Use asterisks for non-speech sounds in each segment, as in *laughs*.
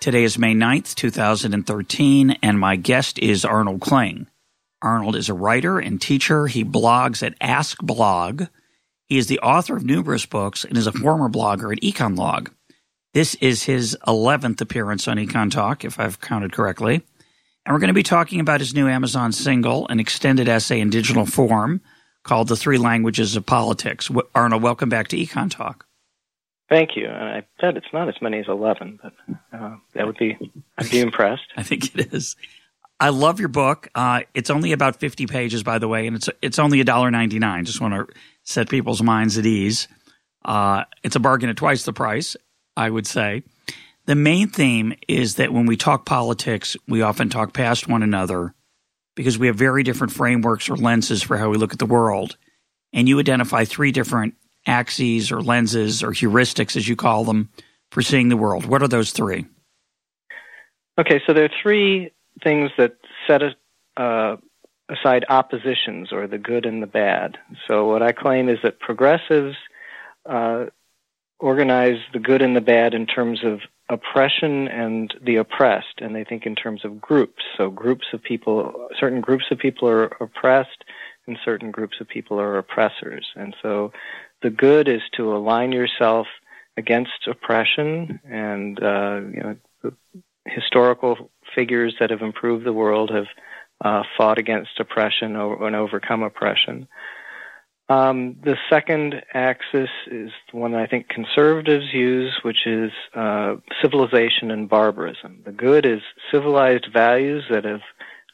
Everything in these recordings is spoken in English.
Today is May 9th, 2013, and my guest is Arnold Kling. Arnold is a writer and teacher. He blogs at askblog. He is the author of numerous books and is a former blogger at EconLog. This is his 11th appearance on EconTalk, if I've counted correctly. And we're going to be talking about his new Amazon single, an extended essay in digital form called The Three Languages of Politics. Arnold, welcome back to EconTalk. Thank you. And I bet it's not as many as 11, but uh, that would be, I'd be impressed. *laughs* I think it is. I love your book. Uh, it's only about 50 pages, by the way, and it's, it's only $1.99. Just want to set people's minds at ease. Uh, it's a bargain at twice the price, I would say. The main theme is that when we talk politics, we often talk past one another because we have very different frameworks or lenses for how we look at the world. And you identify three different axes or lenses or heuristics, as you call them, for seeing the world. What are those three? Okay, so there are three things that set uh, aside oppositions or the good and the bad. So what I claim is that progressives uh, organize the good and the bad in terms of oppression and the oppressed, and they think in terms of groups. So groups of people, certain groups of people are oppressed, and certain groups of people are oppressors. And so the good is to align yourself against oppression and uh, you know historical figures that have improved the world have uh, fought against oppression or and overcome oppression. Um, the second axis is the one I think conservatives use, which is uh, civilization and barbarism. The good is civilized values that have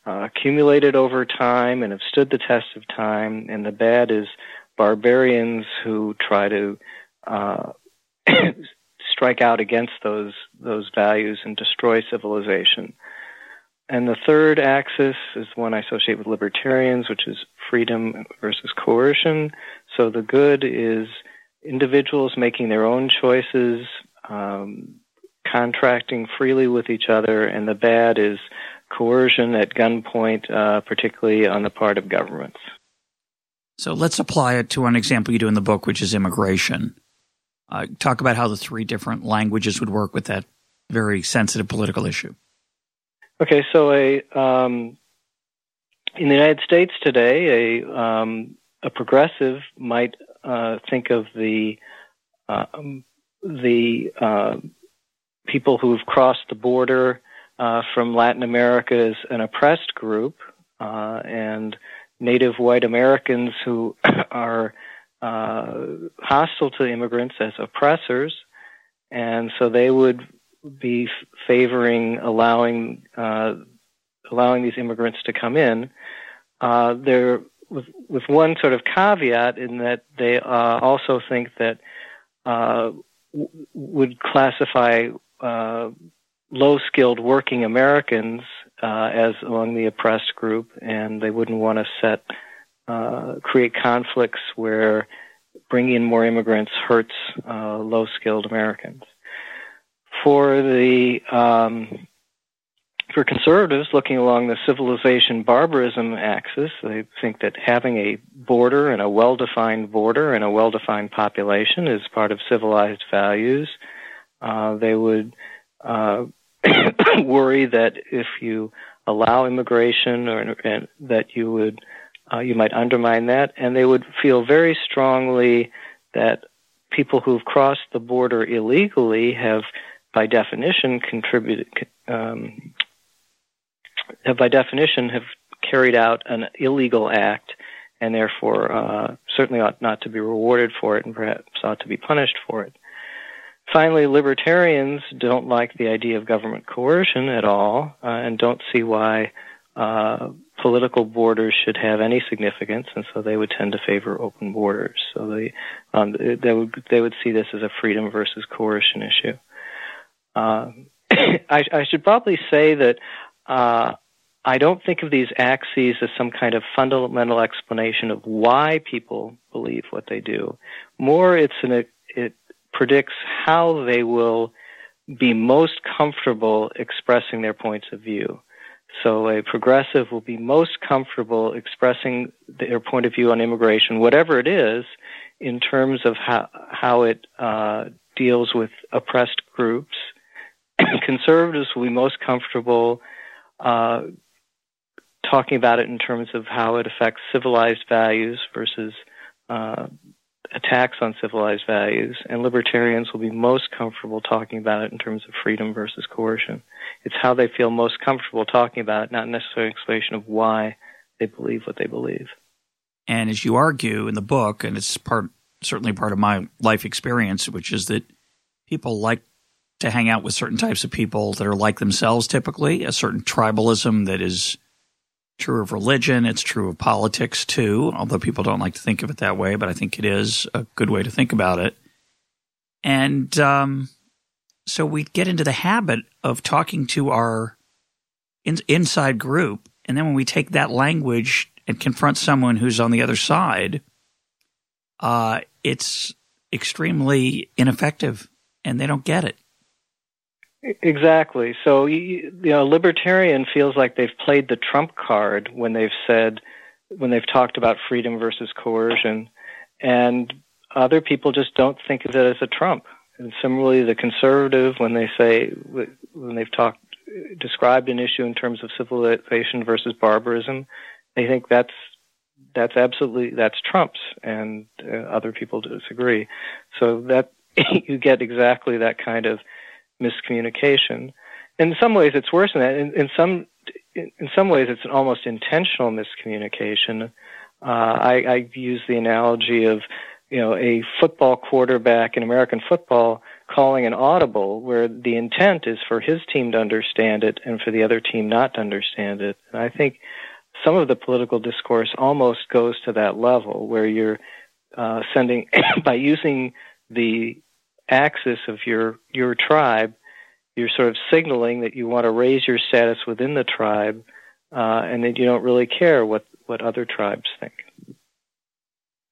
uh, accumulated over time and have stood the test of time, and the bad is barbarians who try to uh, *coughs* strike out against those those values and destroy civilization. And the third axis is one I associate with libertarians, which is freedom versus coercion. So the good is individuals making their own choices, um, contracting freely with each other, and the bad is coercion at gunpoint, uh, particularly on the part of governments. So let's apply it to an example you do in the book, which is immigration. Uh, talk about how the three different languages would work with that very sensitive political issue. Okay, so a um, in the United States today, a um, a progressive might uh, think of the um, the uh, people who've crossed the border uh, from Latin America as an oppressed group, uh, and Native white Americans who *coughs* are uh, hostile to immigrants as oppressors, and so they would be favoring allowing uh, allowing these immigrants to come in. Uh, there, with, with one sort of caveat in that they uh, also think that uh, w- would classify uh, low-skilled working Americans uh, as among the oppressed group, and they wouldn't want to set uh, create conflicts where bringing in more immigrants hurts uh, low-skilled Americans. For the um, for conservatives looking along the civilization barbarism axis, they think that having a border and a well-defined border and a well-defined population is part of civilized values. Uh, they would uh, *coughs* worry that if you allow immigration or and that you would uh, you might undermine that, and they would feel very strongly that people who've crossed the border illegally have, by definition, contributed um, have by definition have carried out an illegal act, and therefore uh, certainly ought not to be rewarded for it, and perhaps ought to be punished for it. Finally, libertarians don't like the idea of government coercion at all uh, and don't see why uh, political borders should have any significance, and so they would tend to favor open borders. So they um, they would they would see this as a freedom versus coercion issue. Uh, *clears throat* I, I, should probably say that uh, I don't think of these axes as some kind of fundamental explanation of why people believe what they do. More, it's an it predicts how they will be most comfortable expressing their points of view. So a progressive will be most comfortable expressing their point of view on immigration, whatever it is, in terms of how how it uh, deals with oppressed groups. *clears throat* Conservatives will be most comfortable uh, talking about it in terms of how it affects civilized values versus uh, attacks on civilized values, and libertarians will be most comfortable talking about it in terms of freedom versus coercion. It's how they feel most comfortable talking about it, not necessarily an explanation of why they believe what they believe. And as you argue in the book, and it's part certainly part of my life experience, which is that people like to hang out with certain types of people that are like themselves typically, a certain tribalism that is true of religion. It's true of politics too, although people don't like to think of it that way, but I think it is a good way to think about it. And um, so we get into the habit of talking to our in- inside group. And then when we take that language and confront someone who's on the other side, uh, it's extremely ineffective and they don't get it. Exactly. So, you know, a libertarian feels like they've played the trump card when they've said, when they've talked about freedom versus coercion, and other people just don't think of it as a trump. And similarly, the conservative, when they say, when they've talked, described an issue in terms of civilization versus barbarism, they think that's that's absolutely that's trumps, and uh, other people disagree. So that *laughs* you get exactly that kind of miscommunication. In some ways, it's worse than that. In, in some in some ways, it's an almost intentional miscommunication. Uh, I, I use the analogy of you know a football quarterback in American football calling an audible, where the intent is for his team to understand it and for the other team not to understand it. And I think some of the political discourse almost goes to that level, where you're uh, sending *coughs* by using the axis of your your tribe, you're sort of signaling that you want to raise your status within the tribe, uh, and that you don't really care what what other tribes think.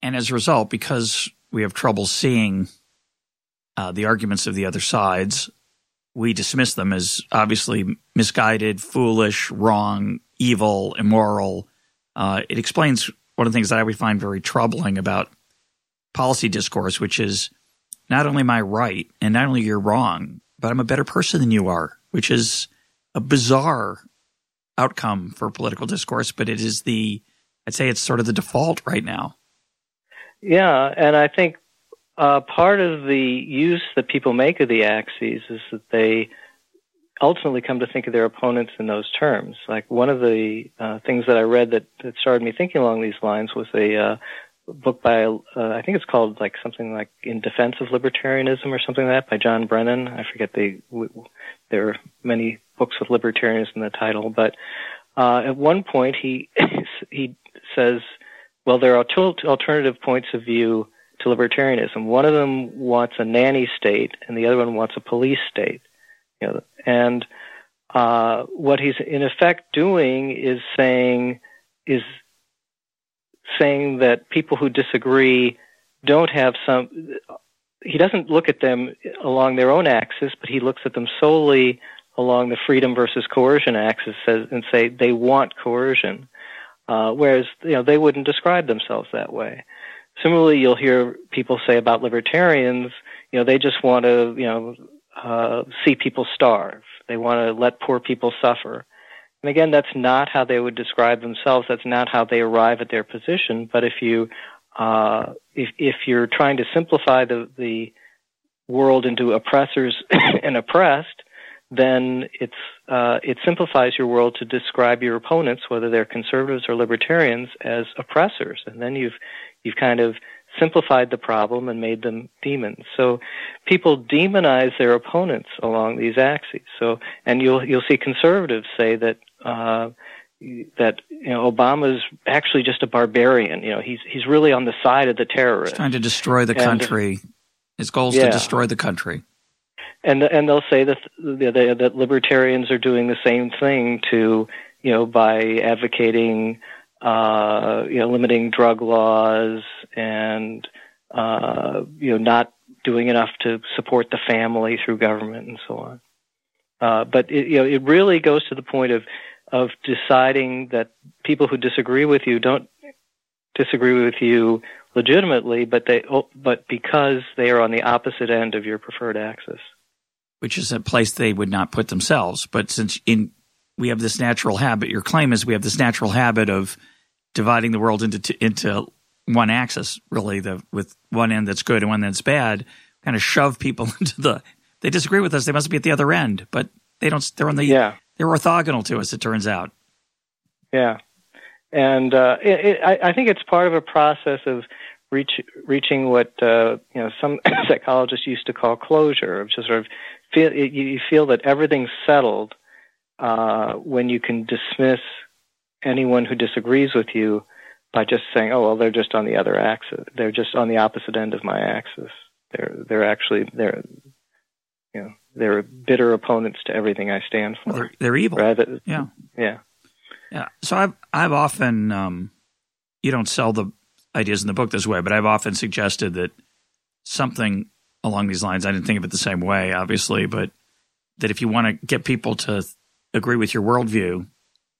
And as a result, because we have trouble seeing uh, the arguments of the other sides, we dismiss them as obviously misguided, foolish, wrong, evil, immoral. Uh, it explains one of the things that I would find very troubling about policy discourse, which is not only am I right and not only you're wrong, but I'm a better person than you are, which is a bizarre outcome for political discourse, but it is the, I'd say it's sort of the default right now. Yeah, and I think uh, part of the use that people make of the axes is that they ultimately come to think of their opponents in those terms. Like one of the uh, things that I read that, that started me thinking along these lines was a uh, book by uh, I think it's called like something like In Defense of Libertarianism or something like that by John Brennan. I forget the there are many books with libertarianism in the title, but uh, at one point he *laughs* he says, well, there are two alternative points of view to libertarianism. One of them wants a nanny state, and the other one wants a police state. You know, and uh, what he's in effect doing is saying is saying that people who disagree don't have some. He doesn't look at them along their own axis, but he looks at them solely along the freedom versus coercion axis and say they want coercion, uh, whereas you know they wouldn't describe themselves that way. Similarly, you'll hear people say about libertarians, you know, they just want to, you know, uh, see people starve. They want to let poor people suffer. And again, that's not how they would describe themselves. That's not how they arrive at their position. But if you uh, if if you're trying to simplify the the world into oppressors *coughs* and oppressed, then it's uh, it simplifies your world to describe your opponents, whether they're conservatives or libertarians, as oppressors, and then you've you've kind of simplified the problem and made them demons. So people demonize their opponents along these axes. So and you'll you'll see conservatives say that uh, that you know Obama's actually just a barbarian. You know, he's he's really on the side of the terrorists. He's trying to destroy the and, country. His goal is yeah. to destroy the country. and and they'll say that that, that libertarians are doing the same thing to you know by advocating uh, you know limiting drug laws and uh, you know not doing enough to support the family through government and so on. Uh, but it, you know it really goes to the point of of deciding that people who disagree with you don't disagree with you legitimately, but they but because they are on the opposite end of your preferred axis which is a place they would not put themselves. But since in we have this natural habit, your claim is we have this natural habit of dividing the world into into one axis, really, the with one end that's good and one that's bad, kind of shove people *laughs* into the. They disagree with us. They must be at the other end, but they don't. They're on the. Yeah. They're orthogonal to us. It turns out. Yeah, and uh, it, it, I, I think it's part of a process of reach, reaching what uh, you know some *coughs* psychologists used to call closure, of just sort of feel you feel that everything's settled uh, when you can dismiss anyone who disagrees with you by just saying, "Oh, well, they're just on the other axis. They're just on the opposite end of my axis. They're they're actually they're they're bitter opponents to everything I stand for. Well, they're, they're, evil. Rather, yeah, yeah, yeah. So I've I've often um, you don't sell the ideas in the book this way, but I've often suggested that something along these lines. I didn't think of it the same way, obviously, but that if you want to get people to agree with your worldview,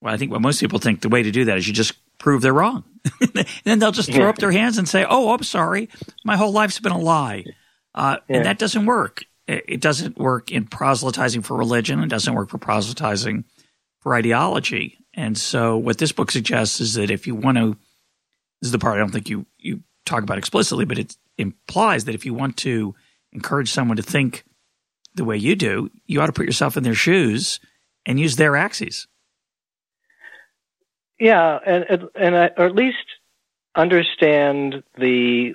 well, I think what most people think the way to do that is you just prove they're wrong. and *laughs* then they'll just throw yeah. up their hands and say, "Oh, I'm sorry, my whole life's been a lie," uh, yeah. and that doesn't work. It doesn't work in proselytizing for religion. It doesn't work for proselytizing for ideology. And so, what this book suggests is that if you want to, this is the part I don't think you you talk about explicitly, but it implies that if you want to encourage someone to think the way you do, you ought to put yourself in their shoes and use their axes. Yeah, and and or at least understand the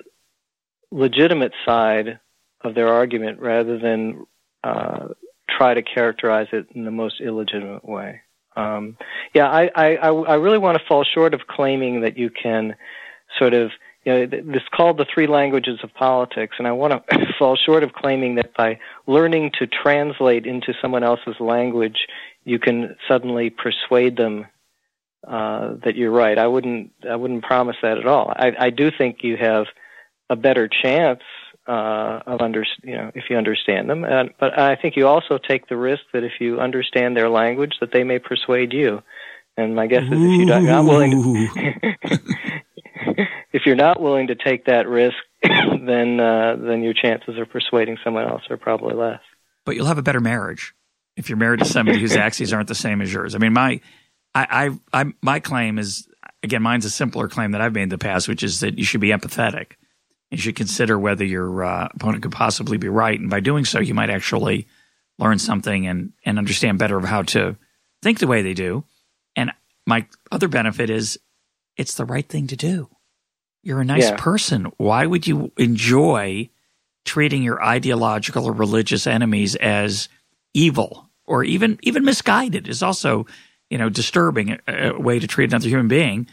legitimate side of their argument rather than uh, try to characterize it in the most illegitimate way. Um, yeah, I, I, I really want to fall short of claiming that you can sort of you know, this called the three languages of politics, and I want to *coughs* fall short of claiming that by learning to translate into someone else's language, you can suddenly persuade them uh, that you're right. I wouldn't. I wouldn't promise that at all. I, I do think you have a better chance uh, of under, you know, if you understand them. And, but I think you also take the risk that if you understand their language, that they may persuade you. And my guess is if you're not willing to, *laughs* if you're not willing to take that risk, *coughs* then uh, then your chances of persuading someone else are probably less. But you'll have a better marriage if you're married to somebody whose *laughs* axes aren't the same as yours. I mean, my I, I, I my claim is again, mine's a simpler claim that I've made in the past, which is that you should be empathetic. You should consider whether your uh, opponent could possibly be right, and by doing so, you might actually learn something and and understand better of how to think the way they do. And my other benefit is it's the right thing to do. You're a nice yeah. person. Why would you enjoy treating your ideological or religious enemies as evil or even even misguided? Is also you know disturbing a, a way to treat another human being.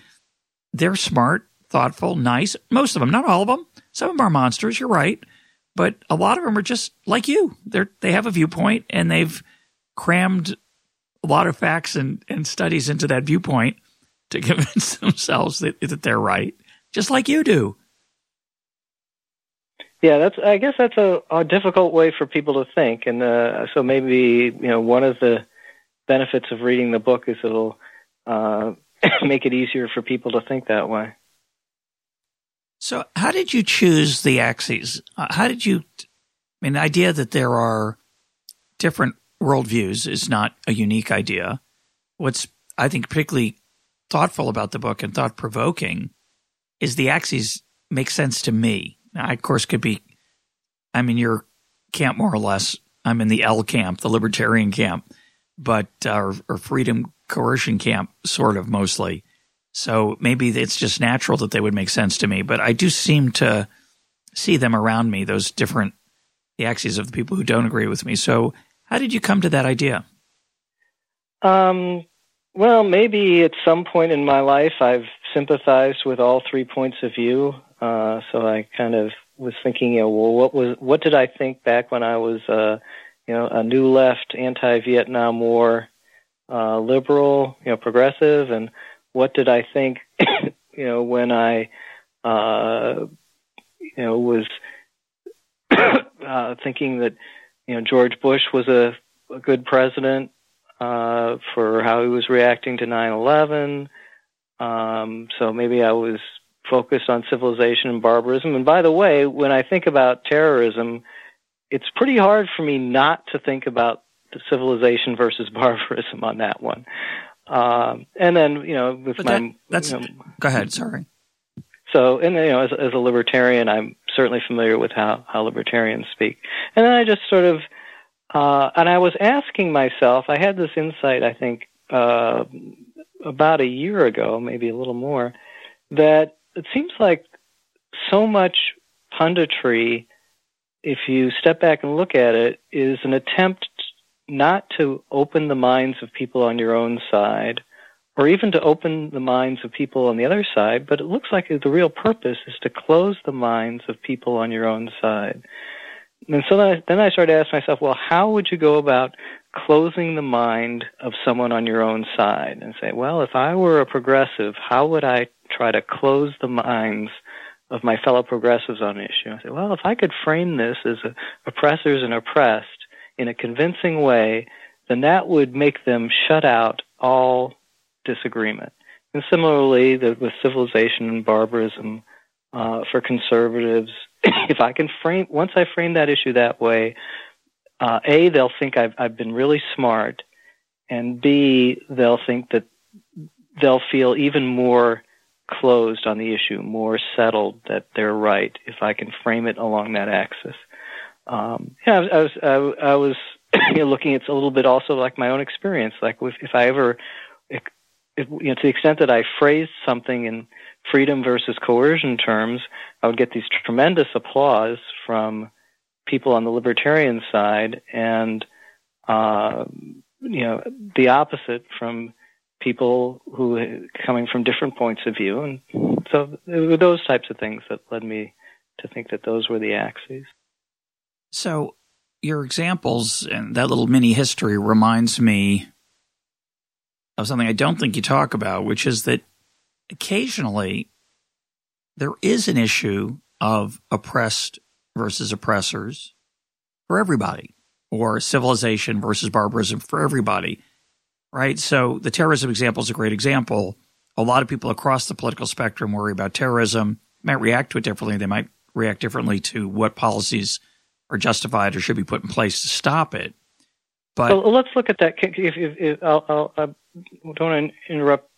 They're smart, thoughtful, nice. Most of them, not all of them. Some of them are monsters. You're right, but a lot of them are just like you. They're they have a viewpoint and they've crammed a lot of facts and, and studies into that viewpoint to *laughs* convince themselves that, that they're right just like you do. Yeah, that's. I guess that's a, a difficult way for people to think, and uh, so maybe you know one of the benefits of reading the book is it'll uh, *coughs* make it easier for people to think that way. So, how did you choose the axes? Uh, how did you? I mean, the idea that there are different worldviews is not a unique idea. What's I think particularly thoughtful about the book and thought provoking is the axes make sense to me. I, of course, could be, I'm in your camp more or less. I'm in the L camp, the libertarian camp, but, uh, or, or freedom coercion camp, sort of mostly. So maybe it's just natural that they would make sense to me, but I do seem to see them around me, those different, the axes of the people who don't agree with me. So how did you come to that idea? Um, well, maybe at some point in my life I've sympathized with all three points of view. Uh, so I kind of was thinking, you know, well, what was what did I think back when I was, uh, you know, a new left, anti-Vietnam War, uh, liberal, you know, progressive, and what did I think, *coughs* you know, when I, uh, you know, was *coughs* uh, thinking that, you know, George Bush was a, a good president uh, for how he was reacting to 9/11. Um, so maybe I was focused on civilization and barbarism. And by the way, when I think about terrorism, it's pretty hard for me not to think about civilization versus *laughs* barbarism on that one. Um, and then, you know, with but my, that, that's you know, go ahead. Sorry. So, and you know, as, as a libertarian, I'm certainly familiar with how how libertarians speak. And then I just sort of, uh, and I was asking myself, I had this insight, I think, uh, about a year ago, maybe a little more, that it seems like so much punditry, if you step back and look at it, is an attempt not to open the minds of people on your own side, or even to open the minds of people on the other side, but it looks like the real purpose is to close the minds of people on your own side. And so then I, then I started to ask myself, well, how would you go about closing the mind of someone on your own side? And say, well, if I were a progressive, how would I try to close the minds of my fellow progressives on an issue? I say, well, if I could frame this as oppressors and oppressed in a convincing way, then that would make them shut out all disagreement. And similarly, the, with civilization and barbarism, uh, for conservatives, *clears throat* if I can frame once I frame that issue that way, uh, a they'll think I've I've been really smart, and b they'll think that they'll feel even more closed on the issue, more settled that they're right if I can frame it along that axis. Um, yeah, I was I was, I, was *coughs* you know, looking at a little bit also like my own experience, like if, if I ever, if, you know, to the extent that I phrased something in freedom versus coercion terms, I would get these tremendous applause from people on the libertarian side, and uh, you know the opposite from people who coming from different points of view, and so it were those types of things that led me to think that those were the axes. So your examples and that little mini history reminds me of something I don't think you talk about, which is that occasionally there is an issue of oppressed versus oppressors for everybody, or civilization versus barbarism for everybody, right? So the terrorism example is a great example. A lot of people across the political spectrum worry about terrorism, might react to it differently. They might react differently to what policies are justified or should be put in place to stop it. But well, let's look at that. If, if, if I'll, I'll, I don't want to interrupt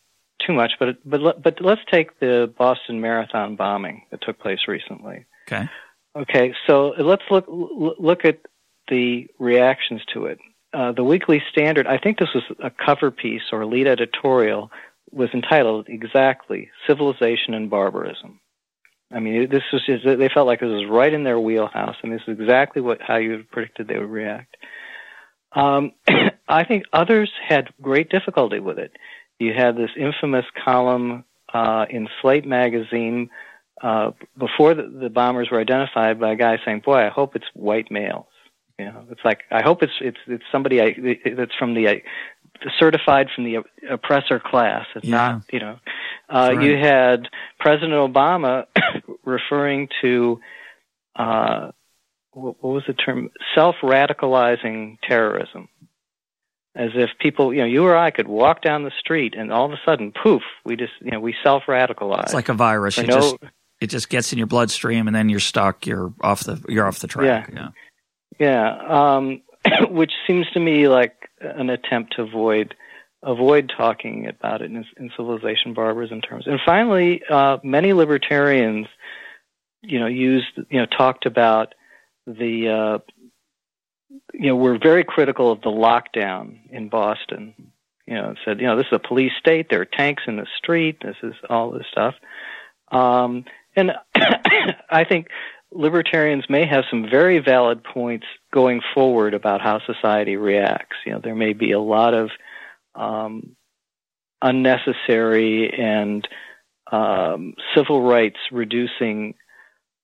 too much, but but but let's take the Boston Marathon bombing that took place recently. Okay. Okay, so let's look look at the reactions to it. Uh, the Weekly Standard, I think this was a cover piece or a lead editorial, was entitled exactly "Civilization and Barbarism." I mean, this was just, they felt like this was right in their wheelhouse, and this is exactly what how you predicted they would react. Um, *clears throat* I think others had great difficulty with it. You had this infamous column uh, in Slate magazine uh, before the, the bombers were identified by a guy saying, "Boy, I hope it's white males." You know, it's like I hope it's it's it's somebody I, that's from the certified from the oppressor class. It's yeah. not, you know. Uh, right. You had President Obama *coughs* referring to uh, what, what was the term? Self-radicalizing terrorism as if people, you know, you or I could walk down the street and all of a sudden, poof, we just, you know, we self-radicalize. It's like a virus. It no- just it just gets in your bloodstream, and then you're stuck. You're off the you're off the track. Yeah. Yeah, um, *coughs* which seems to me like an attempt to avoid avoid talking about it in, in civilization barbarism terms. And finally, uh, many libertarians, you know, used you know talked about the uh, you know we're very critical of the lockdown in Boston. You know, said you know this is a police state. There are tanks in the street. This is all this stuff. Um, and *coughs* I think libertarians may have some very valid points going forward about how society reacts. You know, there may be a lot of um, unnecessary and um, civil rights reducing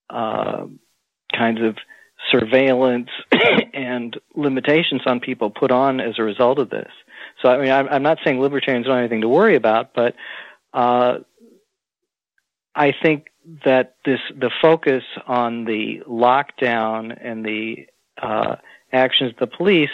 uh, kinds of surveillance *clears throat* and limitations on people put on as a result of this. So I mean, I'm, I'm not saying libertarians don't have anything to worry about, but uh, I think that this the focus on the lockdown and the uh, actions of the police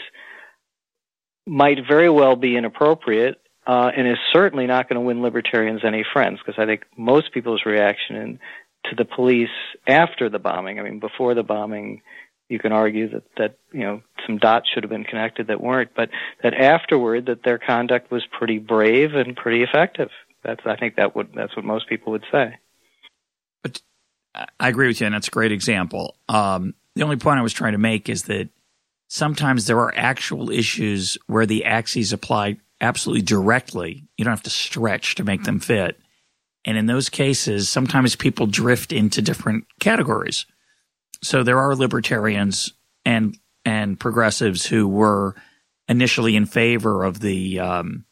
might very well be inappropriate uh, and is certainly not going to win libertarians any friends because I think most people's reaction in, to the police after the bombing, I mean, before the bombing, you can argue that, that, you know, some dots should have been connected that weren't, but that afterward that their conduct was pretty brave and pretty effective. That's, I think that would, that's what most people would say. But I agree with you, and that's a great example. Um, the only point I was trying to make is that sometimes there are actual issues where the axes apply absolutely directly. You don't have to stretch to make them fit. And in those cases, sometimes people drift into different categories. So there are libertarians and and progressives who were initially in favor of the um,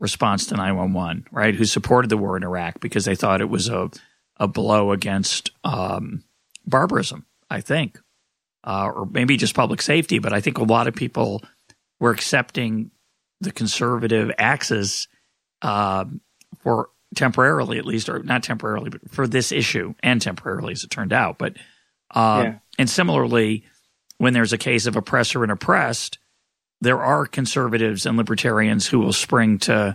response to 911, right? Who supported the war in Iraq because they thought it was a a blow against um, barbarism. I think, uh, or maybe just public safety. But I think a lot of people were accepting the conservative axis uh, for temporarily, at least, or not temporarily, but for this issue, and temporarily as it turned out. But uh, yeah. and similarly, when there's a case of oppressor and oppressed, there are conservatives and libertarians who will spring to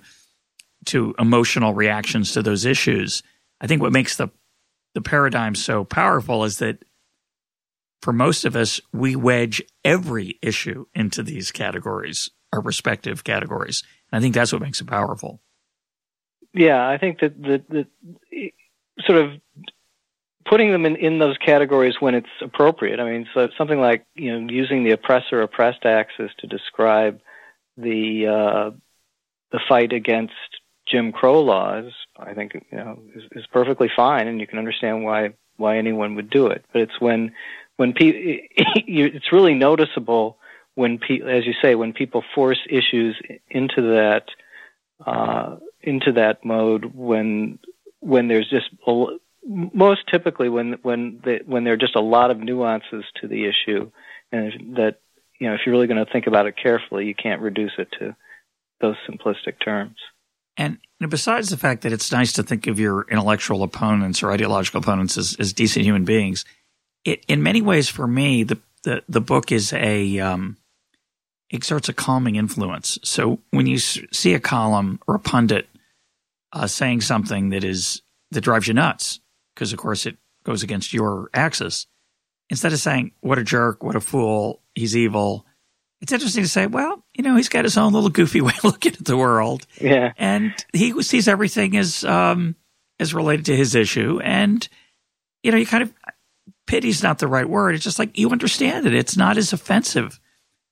to emotional reactions to those issues. I think what makes the the paradigm so powerful is that for most of us, we wedge every issue into these categories our respective categories. And I think that's what makes it powerful. Yeah, I think that the, the sort of putting them in, in those categories when it's appropriate. I mean, so something like you know using the oppressor oppressed axis to describe the uh, the fight against Jim Crow laws, I think you know is, is perfectly fine, and you can understand why why anyone would do it. But it's when when *laughs* it's really noticeable when, pe- as you say, when people force issues into that uh, into that mode, when when there's just a, most typically when when when there are just a lot of nuances to the issue, and that you know if you're really going to think about it carefully, you can't reduce it to those simplistic terms. And besides the fact that it's nice to think of your intellectual opponents or ideological opponents as, as decent human beings, it in many ways for me the the, the book is a um, exerts a calming influence. So when you see a column or a pundit uh, saying something that is that drives you nuts, because of course it goes against your axis, instead of saying "what a jerk," "what a fool," "he's evil," it's interesting to say, well, you know, he's got his own little goofy *laughs* way of looking at the world, yeah, and he sees everything as um, as related to his issue, and you know, you kind of pity's not the right word. It's just like you understand it. It's not as offensive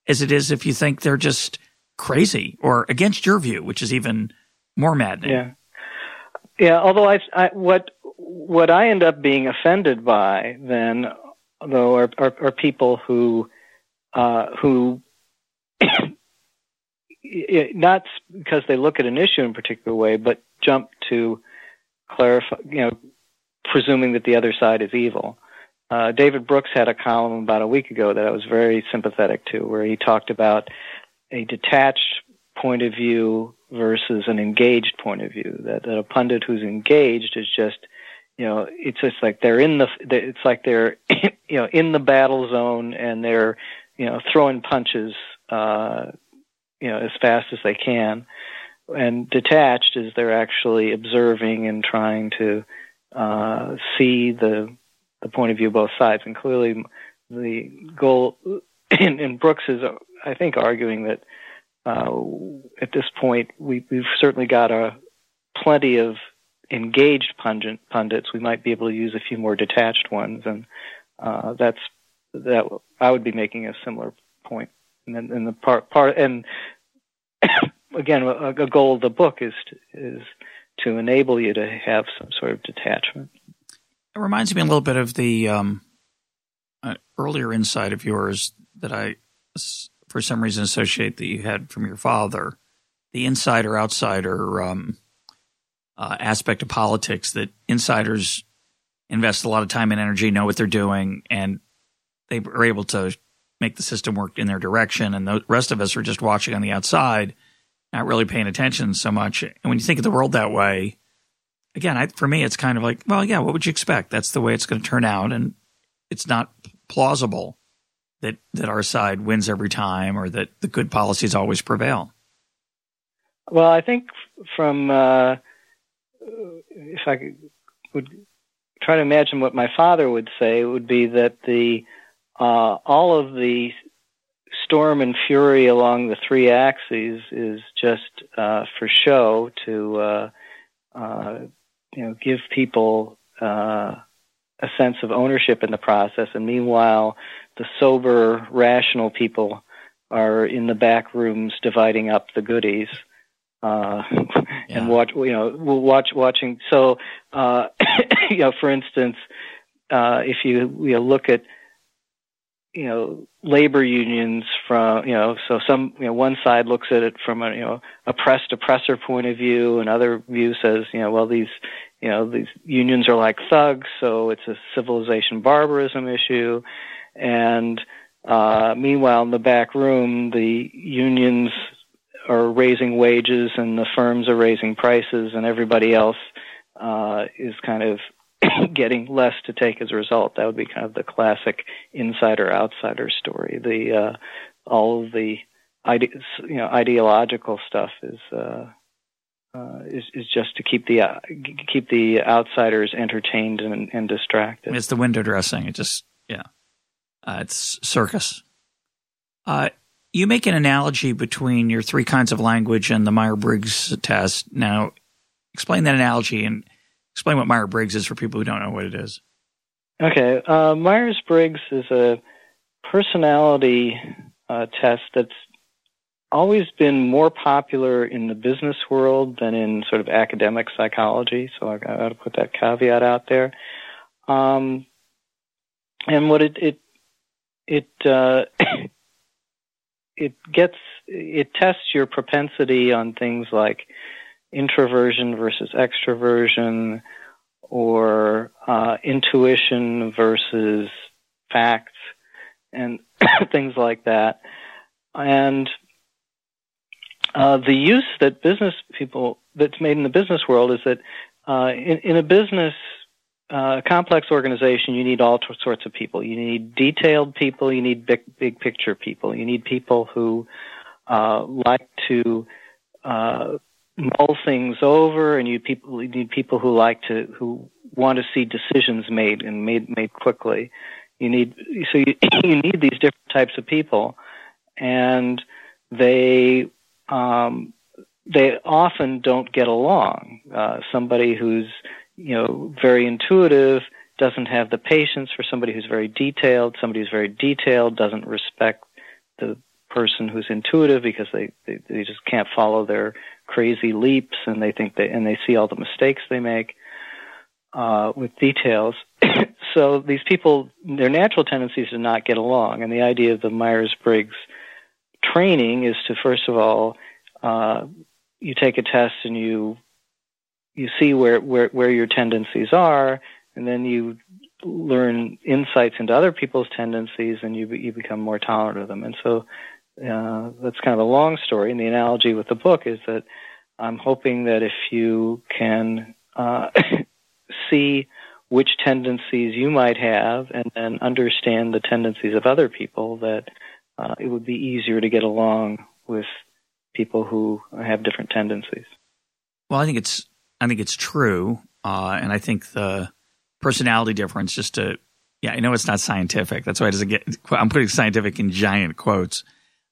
as it is if you think they're just crazy or against your view, which is even more maddening. Yeah. Yeah, although I, I what what I end up being offended by then, though, are are, are people who uh, who not because they look at an issue in a particular way, but jump to clarify, you know, presuming that the other side is evil. Uh, David Brooks had a column about a week ago that I was very sympathetic to, where he talked about a detached point of view versus an engaged point of view. That, that a pundit who's engaged is just, you know, it's just like they're in the, it's like they're, *laughs* you know, in the battle zone and they're, you know, throwing punches, uh, you know, as fast as they can. And detached is they're actually observing and trying to uh, see the the point of view of both sides. And clearly, the goal, *clears throat* in Brooks is, I think, arguing that uh, at this point we, have certainly got a plenty of engaged pundit, pundits. We might be able to use a few more detached ones, and uh, that's that. I would be making a similar point. And and the part part and *coughs* again, a, a goal of the book is to, is to enable you to have some sort of detachment. It reminds me a little bit of the um, uh, earlier insight of yours that I, for some reason, associate that you had from your father, the insider outsider um, uh, aspect of politics. That insiders invest a lot of time and energy, know what they're doing, and they are able to make the system work in their direction, and the rest of us are just watching on the outside, not really paying attention so much. And when you think of the world that way, again, I, for me, it's kind of like, well, yeah, what would you expect? That's the way it's going to turn out, and it's not plausible that that our side wins every time or that the good policies always prevail. Well, I think from uh, if I would try to imagine what my father would say, it would be that the uh, all of the storm and fury along the three axes is just uh, for show to uh, uh, you know give people uh, a sense of ownership in the process, and meanwhile, the sober, rational people are in the back rooms dividing up the goodies. Uh, *laughs* yeah. and watch, you know, watch, watching. So, uh, *coughs* you know, for instance, uh, if you, you know, look at, you know, labor unions from, you know, so some, you know, one side looks at it from a, you know, oppressed oppressor point of view, another view says, you know, well, these, you know, these unions are like thugs, so it's a civilization barbarism issue. And uh, meanwhile, in the back room, the unions are raising wages and the firms are raising prices, and everybody else uh, is kind of *coughs* getting less to take as a result. That would be kind of the classic insider outsider story. The uh, all of the ide- you know ideological stuff is. Uh, uh, is is just to keep the uh, keep the outsiders entertained and, and distracted. It's the window dressing. It just yeah, uh, it's circus. Uh, you make an analogy between your three kinds of language and the Myers Briggs test. Now, explain that analogy and explain what Myers Briggs is for people who don't know what it is. Okay. Uh, Myers Briggs is a personality uh, test that's always been more popular in the business world than in sort of academic psychology. So I got to put that caveat out there. Um, and what it it it uh, *coughs* it gets it tests your propensity on things like introversion versus extroversion or uh, intuition versus facts and *coughs* things like that and uh, the use that business people that's made in the business world is that uh, in, in, a business uh, complex organization, you need all t- sorts of people. You need detailed people. You need big, big picture people. You need people who uh, like to uh, mull things over, and you people you need people who like to who want to see decisions made and made made quickly. You need so you, *coughs* you need these different types of people, and they um, they often don't get along. Uh, somebody who's you know, very intuitive, doesn't have the patience for somebody who's very detailed. Somebody who's very detailed doesn't respect the person who's intuitive because they, they, they just can't follow their crazy leaps and they think they, and they see all the mistakes they make, uh, with details. *coughs* so these people, their natural tendency is to not get along. And the idea of the Myers-Briggs training is to, first of all, uh, you take a test and you you see where, where, where your tendencies are, and then you learn insights into other people's tendencies, and you you become more tolerant of them. And so uh, that's kind of a long story. And the analogy with the book is that I'm hoping that if you can uh, *laughs* see which tendencies you might have, and then understand the tendencies of other people, that uh, it would be easier to get along with people who have different tendencies. Well, I think it's I think it's true, uh, and I think the personality difference. Just to yeah, I know it's not scientific. That's why it doesn't get. I'm putting scientific in giant quotes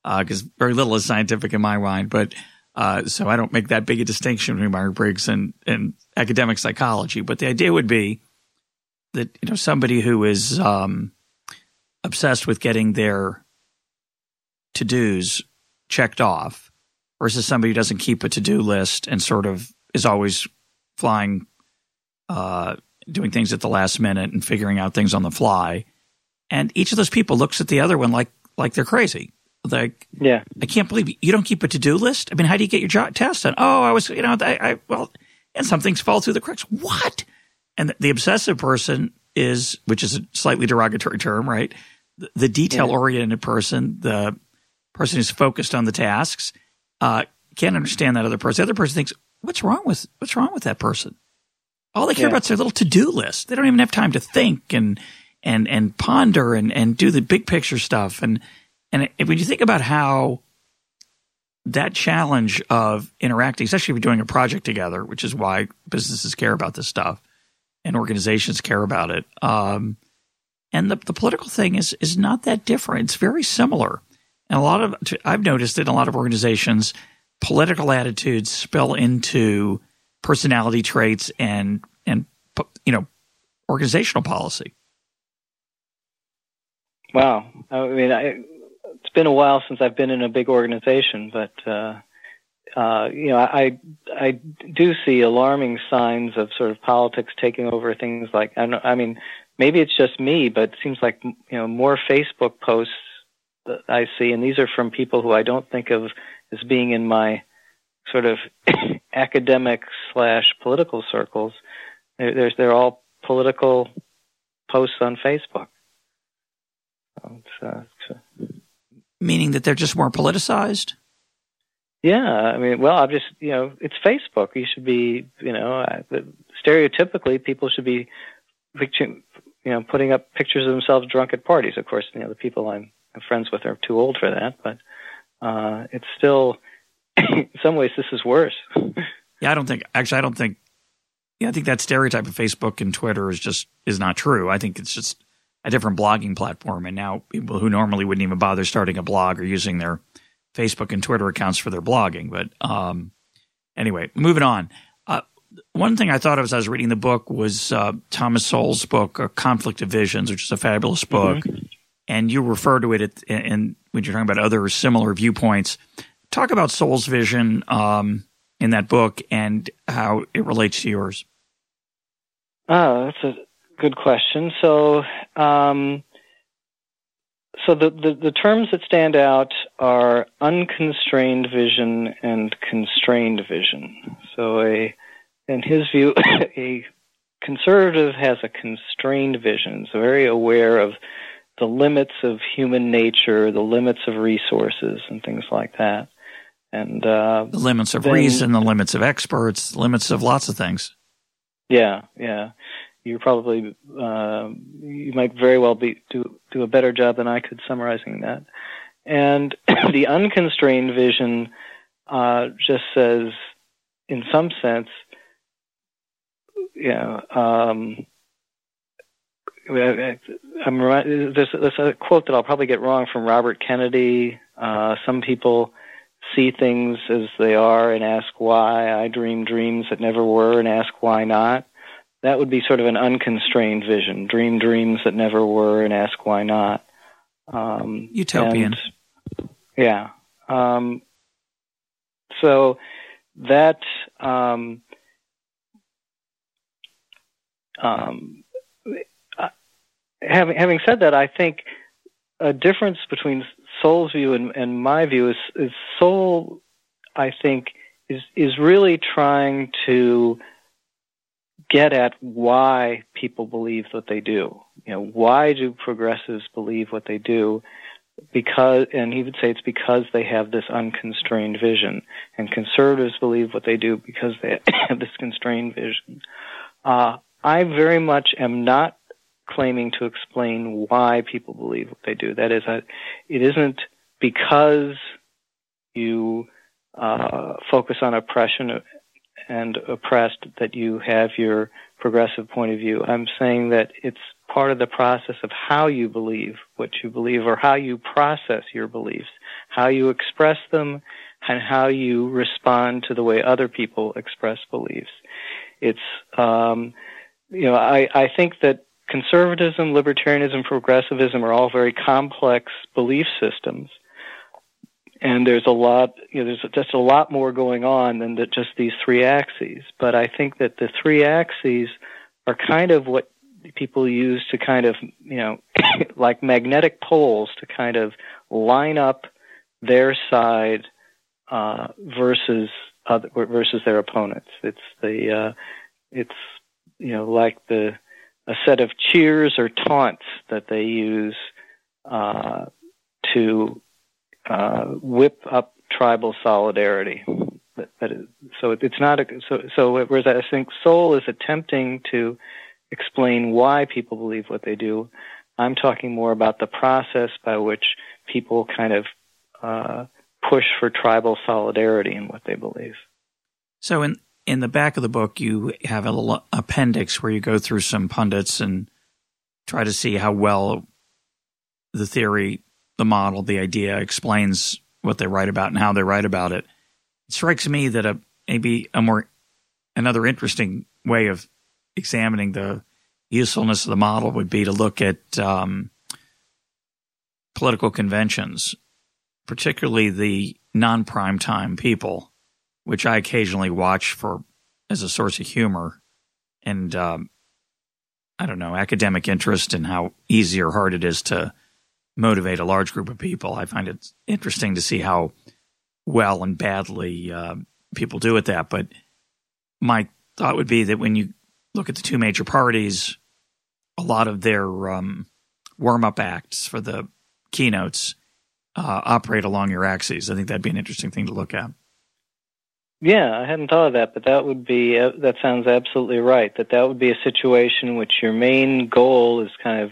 because uh, very little is scientific in my mind. But uh, so I don't make that big a distinction between Myers Briggs and, and academic psychology. But the idea would be that you know somebody who is um, obsessed with getting their to dos checked off versus somebody who doesn't keep a to do list and sort of is always flying, uh, doing things at the last minute and figuring out things on the fly. And each of those people looks at the other one like like they're crazy. Like, yeah, I can't believe you don't keep a to do list. I mean, how do you get your job test done? Oh, I was, you know, I, I well, and some things fall through the cracks. What? And the, the obsessive person is, which is a slightly derogatory term, right? the detail oriented person, the person who's focused on the tasks, uh, can't understand that other person. The other person thinks, "What's wrong with what's wrong with that person?" All they care yeah. about is their little to do list. They don't even have time to think and and and ponder and and do the big picture stuff. And and when you think about how that challenge of interacting, especially if you're doing a project together, which is why businesses care about this stuff and organizations care about it. Um, and the, the political thing is is not that different. It's very similar. And a lot of I've noticed in a lot of organizations, political attitudes spill into personality traits and and you know organizational policy. Wow, I mean, I, it's been a while since I've been in a big organization, but uh, uh, you know, I I do see alarming signs of sort of politics taking over things like I, I mean, maybe it's just me, but it seems like you know more Facebook posts that I see, and these are from people who I don't think of as being in my sort of *coughs* academic slash political circles. They're, they're all political posts on Facebook. So uh, Meaning that they're just more politicized. Yeah, I mean, well, I'm just you know, it's Facebook. You should be, you know, uh, stereotypically, people should be, you know, putting up pictures of themselves drunk at parties. Of course, you know, the people I'm, I'm friends with are too old for that, but uh, it's still, *coughs* in some ways, this is worse. *laughs* yeah, I don't think. Actually, I don't think. Yeah, I think that stereotype of Facebook and Twitter is just is not true. I think it's just a different blogging platform, and now people who normally wouldn't even bother starting a blog or using their Facebook and Twitter accounts for their blogging. But um, anyway, moving on. Uh, one thing I thought of as I was reading the book was uh, Thomas Sowell's book, uh, Conflict of Visions, which is a fabulous book. Mm-hmm. And you refer to it in, when you're talking about other similar viewpoints. Talk about Sowell's vision um, in that book and how it relates to yours. Oh, that's a good question. So, um, so the, the, the, terms that stand out are unconstrained vision and constrained vision. So a, in his view, *coughs* a conservative has a constrained vision, so very aware of the limits of human nature, the limits of resources, and things like that. And uh, the limits of then, reason, the limits of experts, the limits of lots of things. Yeah, yeah you probably uh, you might very well be do do a better job than I could summarizing that. And *clears throat* the unconstrained vision uh, just says, in some sense, know, um, I'm there's, there's a quote that I'll probably get wrong from Robert Kennedy. Uh, some people see things as they are and ask why. I dream dreams that never were and ask why not that would be sort of an unconstrained vision. Dream dreams that never were and ask why not. Um, Utopian. And, yeah. Um, so that um, um, uh, having having said that, I think a difference between Sowell's view and, and my view is, is Sowell, I think, is is really trying to get at why people believe what they do. You know, why do progressives believe what they do? Because, and he would say it's because they have this unconstrained vision, and conservatives believe what they do because they *coughs* have this constrained vision. Uh, I very much am not claiming to explain why people believe what they do. That is, a, it isn't because you uh, focus on oppression and oppressed that you have your progressive point of view. I'm saying that it's part of the process of how you believe what you believe or how you process your beliefs, how you express them, and how you respond to the way other people express beliefs. It's, um, you know, I, I think that conservatism, libertarianism, progressivism are all very complex belief systems and there's a lot you know there's just a lot more going on than the, just these three axes. But i think that the three axes are kind of what people use to kind of you know *coughs* like magnetic poles to kind of line up their side uh, versus other, versus their opponents. It's the uh, it's you know like the a set of cheers or taunts that they use uh, to uh, whip up tribal solidarity. So it's not a, so so whereas I think Sowell is attempting to explain why people believe what they do. I'm talking more about the process by which people kind of uh, push for tribal solidarity in what they believe. So in in the back of the book, you have a little appendix where you go through some pundits and try to see how well the theory, the model, the idea explains what they write about and how they write about it. It strikes me that a maybe a more another interesting way of examining the usefulness of the model would be to look at um, political conventions, particularly the non-prime time people, which I occasionally watch for as a source of humor and um, I don't know academic interest in how easy or hard it is to motivate a large group of people. I find it interesting to see how well and badly uh, people do at that. But my thought would be that when you look at the two major parties, a lot of their um, warm up acts for the keynotes uh, operate along your axes. I think that'd be an interesting thing to look at. Yeah, I hadn't thought of that, but that would be uh, that sounds absolutely right. That that would be a situation in which your main goal is kind of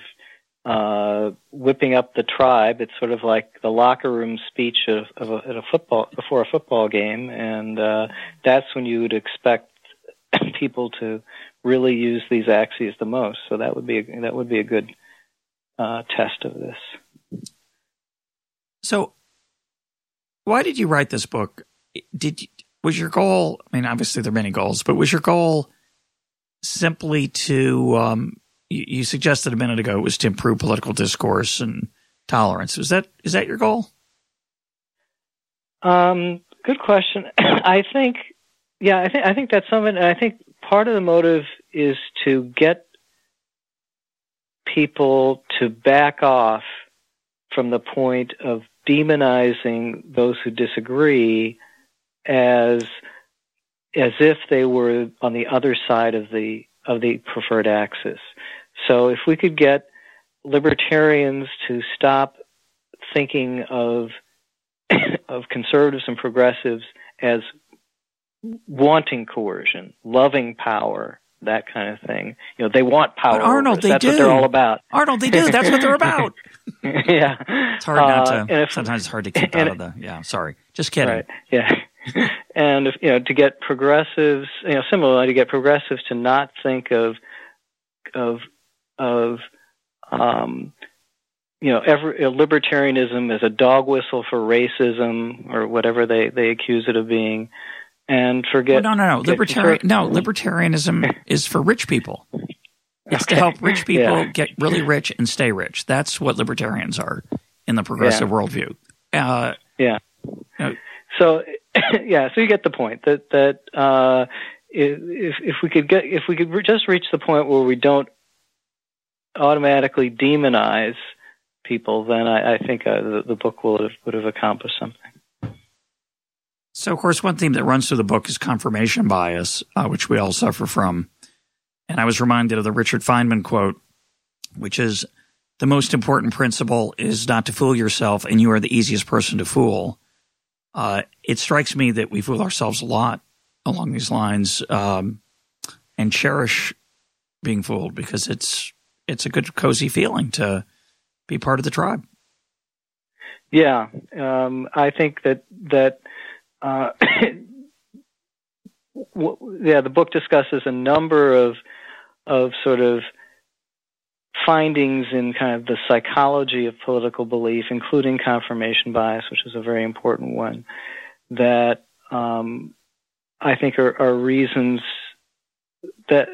uh, whipping up the tribe. It's sort of like the locker room speech of, of a, at a football before a football game, and uh, that's when you would expect *coughs* people to really use these axes the most. So that would be a, that would be a good uh, test of this. So, why did you write this book? Did you, was your goal? I mean, obviously there are many goals, but was your goal simply to? Um, you, suggested a minute ago it was to improve political discourse and tolerance. Is that is that your goal? Um, good question. *coughs* I think, yeah, I think I think that's something. I think part of the motive is to get people to back off from the point of demonizing those who disagree as as if they were on the other side of the of the preferred axis. So if we could get libertarians to stop thinking of *coughs* of conservatives and progressives as wanting coercion, loving power, that kind of thing. You know, they want power. But Arnold, they That's do. what they're all about. Arnold, they do. That's what they're about. *laughs* yeah. It's hard not Uh, to. and if- sometimes it's hard to keep out of the. Yeah, sorry. Just kidding. Right. Yeah. *laughs* and if, you know, to get progressives, you know, similarly to get progressives to not think of of of um, you know, every, libertarianism as a dog whistle for racism or whatever they they accuse it of being, and forget. Well, no, no, no. Libertarian. No, libertarianism *laughs* is for rich people. It's to help rich people Yeah. get really rich and stay rich. That's what libertarians are in the progressive worldview. Uh, Yeah. No. So, *coughs* yeah. So you get the point that that uh, if if we could get if we could just reach the point where we don't automatically demonize people, then I, I think uh, the, the book will have, would have accomplished something. So, of course, one theme that runs through the book is confirmation bias, uh, which we all suffer from. And I was reminded of the Richard Feynman quote, which is the most important principle is not to fool yourself, and you are the easiest person to fool. Uh, it strikes me that we fool ourselves a lot along these lines um, and cherish being fooled because it's it's a good cozy feeling to be part of the tribe. Yeah, um, I think that that uh, *coughs* yeah, the book discusses a number of of sort of findings in kind of the psychology of political belief, including confirmation bias, which is a very important one. That um, I think are, are reasons that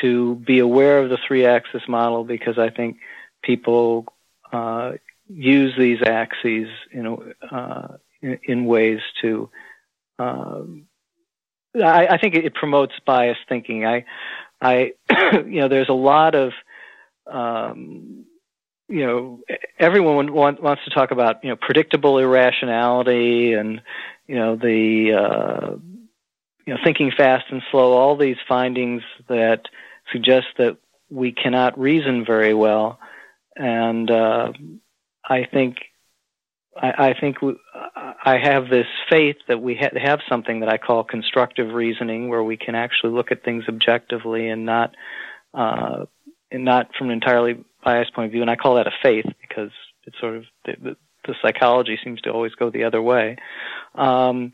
to be aware of the three-axis model because I think people uh, use these axes in, uh, in, in ways to. Um, I, I think it promotes biased thinking. I, I, *clears throat* you know, there's a lot of, um, you know, everyone want, wants to talk about you know predictable irrationality and you know the uh, you know thinking fast and slow. All these findings that suggest that we cannot reason very well, and uh, I think I, I think we, I have this faith that we ha- have something that I call constructive reasoning, where we can actually look at things objectively and not uh, and not from an entirely biased point of view. And I call that a faith because it's sort of the, the, the psychology seems to always go the other way. Um,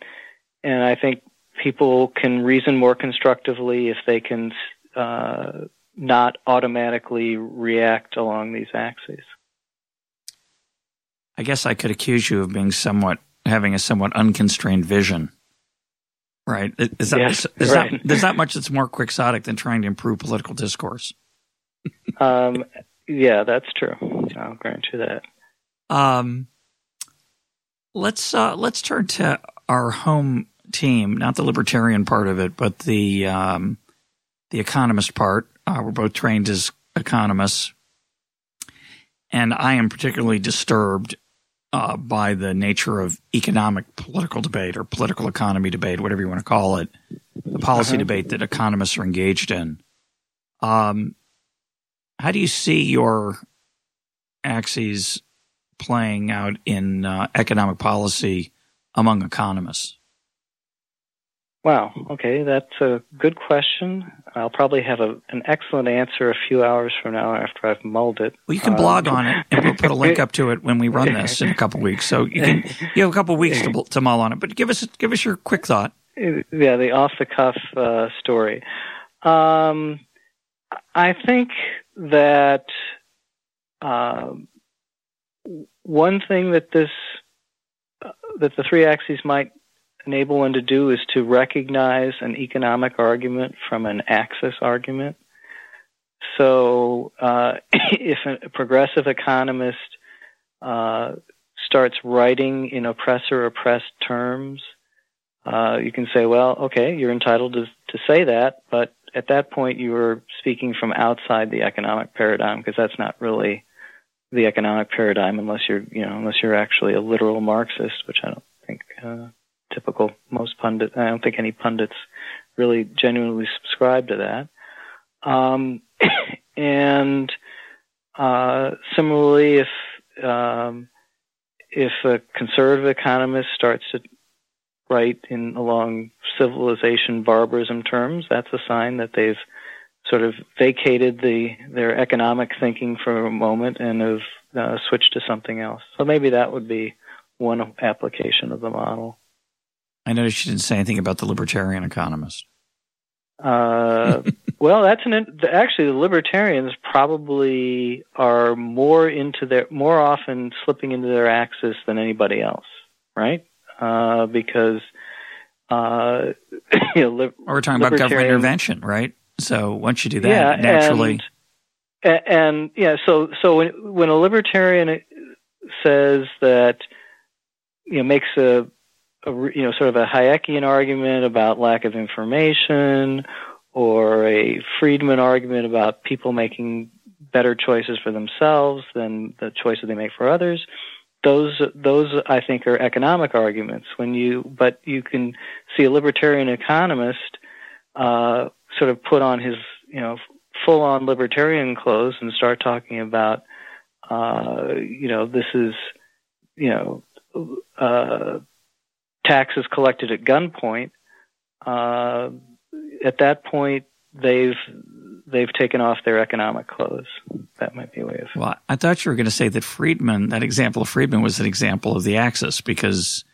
and I think people can reason more constructively if they can uh, not automatically react along these axes. I guess I could accuse you of being somewhat having a somewhat unconstrained vision. Right? Is that, yes, is, right. that there's not much that's more quixotic than trying to improve political discourse. *laughs* um, yeah, that's true. I'll grant you that. Um, let's uh, let's turn to our home team, not the libertarian part of it, but the um, the economist part. Uh, we're both trained as economists, and I am particularly disturbed uh, by the nature of economic political debate or political economy debate, whatever you want to call it, the policy uh-huh. debate that economists are engaged in. Um, how do you see your axes playing out in uh, economic policy among economists? Wow. Okay, that's a good question. I'll probably have a, an excellent answer a few hours from now after I've mulled it. Well, you can blog um, on it, and we'll put a link up to it when we run this in a couple weeks. So you can you have a couple weeks to, to mull on it. But give us give us your quick thought. Yeah, the off the cuff uh, story. Um, I think that uh, one thing that this uh, that the three axes might enable one to do is to recognize an economic argument from an axis argument. So, uh, *laughs* if a progressive economist uh, starts writing in oppressor oppressed terms, uh, you can say, well, okay, you're entitled to, to say that, but at that point you are speaking from outside the economic paradigm because that's not really the economic paradigm unless you're, you know, unless you're actually a literal Marxist, which I don't think uh, typical most pundits. I don't think any pundits really genuinely subscribe to that. Um, *coughs* and uh, similarly, if um, if a conservative economist starts to write in along civilization barbarism terms, that's a sign that they've sort of vacated the their economic thinking for a moment and have uh, switched to something else. So maybe that would be one application of the model. I noticed she didn't say anything about the libertarian economist. Uh, *laughs* well, that's an actually the libertarians probably are more into their more often slipping into their axis than anybody else, right? Uh, because uh, *coughs* you know, li- we're talking about government intervention, right? So once you do that, yeah, naturally, and, and yeah, so so when when a libertarian says that you know makes a a, you know, sort of a Hayekian argument about lack of information, or a Friedman argument about people making better choices for themselves than the choices they make for others. Those, those I think are economic arguments. When you, but you can see a libertarian economist uh, sort of put on his, you know, full-on libertarian clothes and start talking about, uh, you know, this is, you know, uh, taxes collected at gunpoint, uh, at that point they've they've taken off their economic clothes. That might be a way of. Well, I thought you were going to say that Friedman, that example of Friedman, was an example of the axis because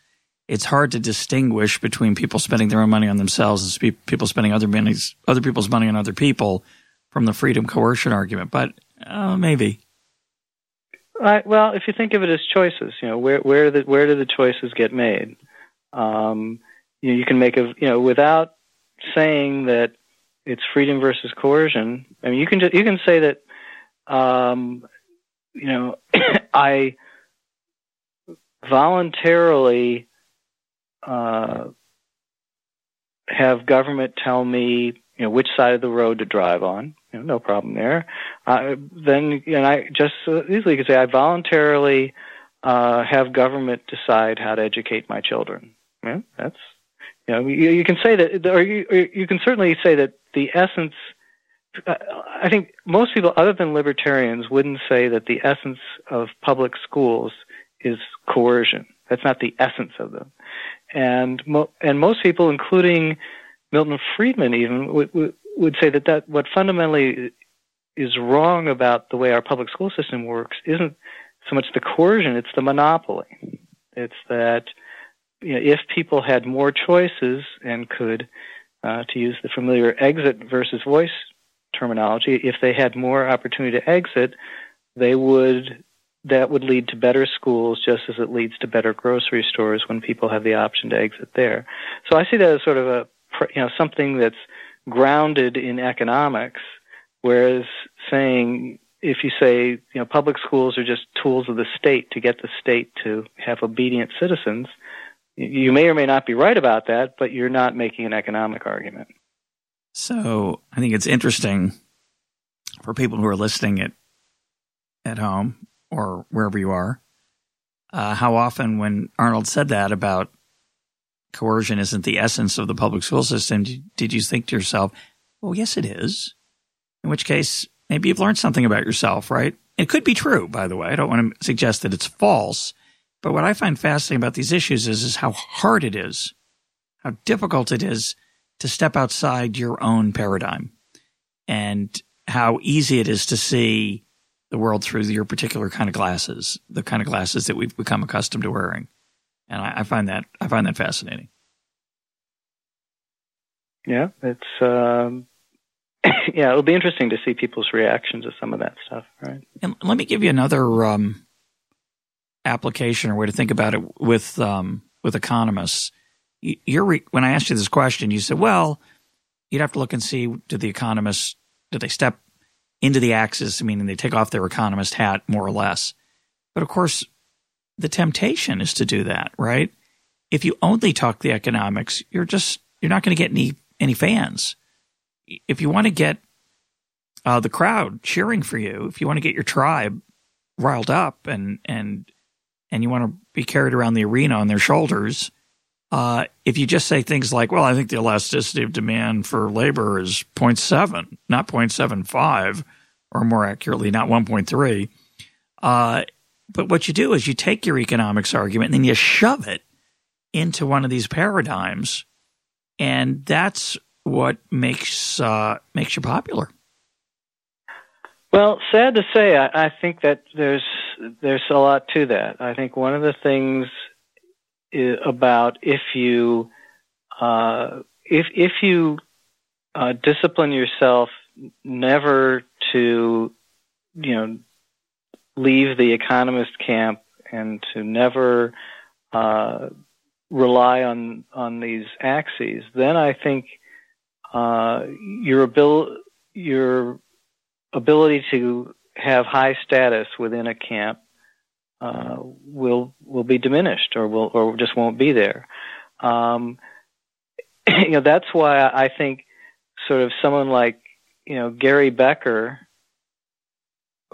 it's hard to distinguish between people spending their own money on themselves and people spending other money's, other people's money on other people from the freedom coercion argument. But uh, maybe. Uh, well, if you think of it as choices, you know, where where the, where do the choices get made? Um, you, know, you can make a you know without saying that it's freedom versus coercion. I mean, you can just, you can say that um, you know *coughs* I voluntarily uh, have government tell me you know which side of the road to drive on. You know, no problem there. Uh, then and I just uh, easily could say I voluntarily uh, have government decide how to educate my children. Yeah, that's you know you, you can say that, or you, you can certainly say that the essence uh, I think most people, other than libertarians, wouldn't say that the essence of public schools is coercion. That's not the essence of them. And mo- and most people, including Milton Friedman, even would, would say that that what fundamentally is wrong about the way our public school system works isn't so much the coercion; it's the monopoly. It's that you know, if people had more choices and could, uh, to use the familiar exit versus voice terminology, if they had more opportunity to exit, they would that would lead to better schools just as it leads to better grocery stores when people have the option to exit there. So I see that as sort of a you know something that's grounded in economics whereas saying if you say you know public schools are just tools of the state to get the state to have obedient citizens you may or may not be right about that but you're not making an economic argument so I think it's interesting for people who are listening at at home or wherever you are, uh, how often when Arnold said that about coercion isn't the essence of the public school system, did you think to yourself, well, yes, it is. In which case, maybe you've learned something about yourself, right? It could be true, by the way. I don't want to suggest that it's false. But what I find fascinating about these issues is, is how hard it is, how difficult it is to step outside your own paradigm and how easy it is to see the world through your particular kind of glasses, the kind of glasses that we've become accustomed to wearing. And I, I find that I find that fascinating. Yeah, it's um, *coughs* yeah, it'll be interesting to see people's reactions to some of that stuff, right? And let me give you another um, application or way to think about it with um, with economists you're re- when I asked you this question, you said, well, you'd have to look and see did the economists did they step into the axis, meaning they take off their economist hat more or less. But of course, the temptation is to do that, right? If you only talk the economics, you're just you're not going to get any any fans. If you want to get uh, the crowd cheering for you, if you want to get your tribe riled up and and and you want to be carried around the arena on their shoulders, uh, if you just say things like, well, I think the elasticity of demand for labor is 0.7, not 0.75, or more accurately, not 1.3. Uh, but what you do is you take your economics argument and then you shove it into one of these paradigms, and that's what makes uh, makes you popular. Well, sad to say, I, I think that there's there's a lot to that. I think one of the things about if you uh, if if you uh, discipline yourself never to you know leave the economist camp and to never uh, rely on on these axes, then I think uh, your abil- your ability to have high status within a camp uh, will will be diminished or will or just won't be there. Um, *clears throat* you know that's why I think sort of someone like you know Gary Becker,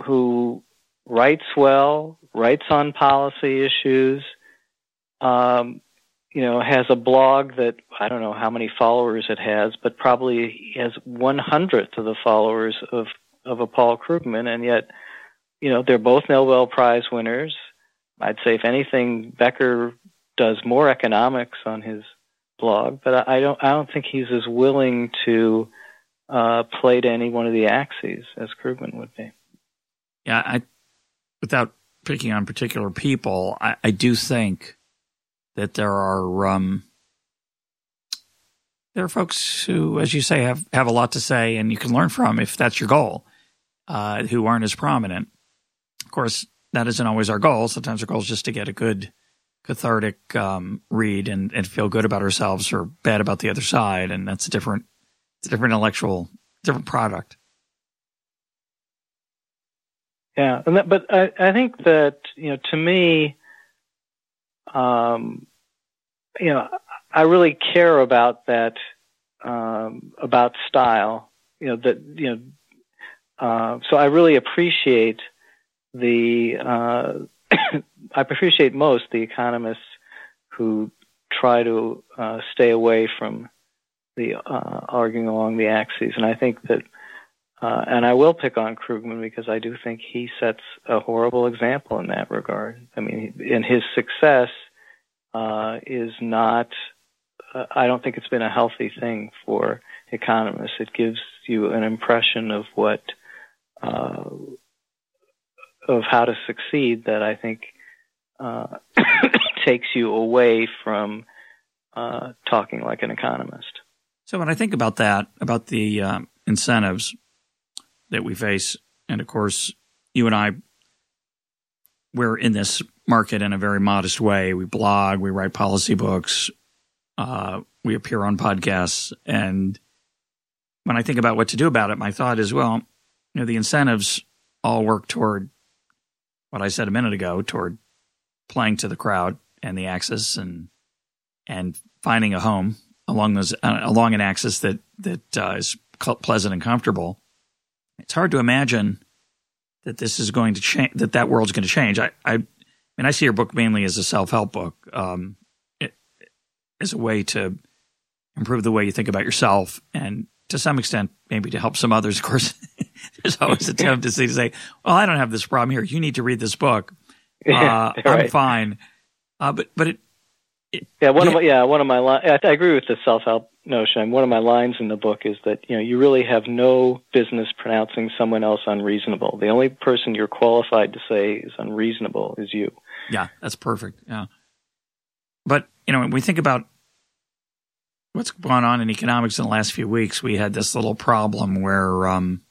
who writes well, writes on policy issues, um, you know, has a blog that I don't know how many followers it has, but probably has one hundredth of the followers of of a Paul Krugman, and yet you know, they're both Nobel Prize winners. I'd say, if anything, Becker does more economics on his blog, but I don't. I don't think he's as willing to uh, play to any one of the axes as Krugman would be. Yeah, I, without picking on particular people, I, I do think that there are um, there are folks who, as you say, have have a lot to say, and you can learn from if that's your goal. Uh, who aren't as prominent. Of course, that isn't always our goal. Sometimes our goal is just to get a good, cathartic um, read and, and feel good about ourselves or bad about the other side, and that's a different, it's a different intellectual, different product. Yeah, and that, but I, I think that you know, to me, um, you know, I really care about that um, about style. You know that you know, uh, so I really appreciate the uh, *coughs* I appreciate most the economists who try to uh, stay away from the uh, arguing along the axes, and I think that uh, and I will pick on Krugman because I do think he sets a horrible example in that regard. I mean, in his success is not. I don't think it's been a healthy thing for economists. It gives you an impression of what uh, of how to succeed that I think uh, *coughs* takes you away from uh, talking like an economist. So when I think about that, about the um, incentives that we face, and of course, you and I, we're in this market in a very modest way. We blog, we write policy books, uh, we appear on podcasts, and when I think about what to do about it, my thought is, well, you know, the incentives all work toward what I said a minute ago, toward playing to the crowd and the axis and and finding a home along those uh, along an axis that that uh, is pleasant and comfortable. It's hard to imagine that this is going to change. That that world's going to change. I, I, mean, I see your book mainly as a self help book, um, it, as a way to improve the way you think about yourself, and to some extent, maybe to help some others. Of course, *laughs* there's always a tendency to say, "Well, I don't have this problem here. You need to read this book. *laughs* Uh, right. I'm fine." Uh, but but it yeah, one yeah. of my, yeah one of my li- I, I agree with the self help notion. One of my lines in the book is that you know you really have no business pronouncing someone else unreasonable. The only person you're qualified to say is unreasonable is you. Yeah, that's perfect. Yeah, but you know when we think about what's gone on in economics in the last few weeks, we had this little problem where um,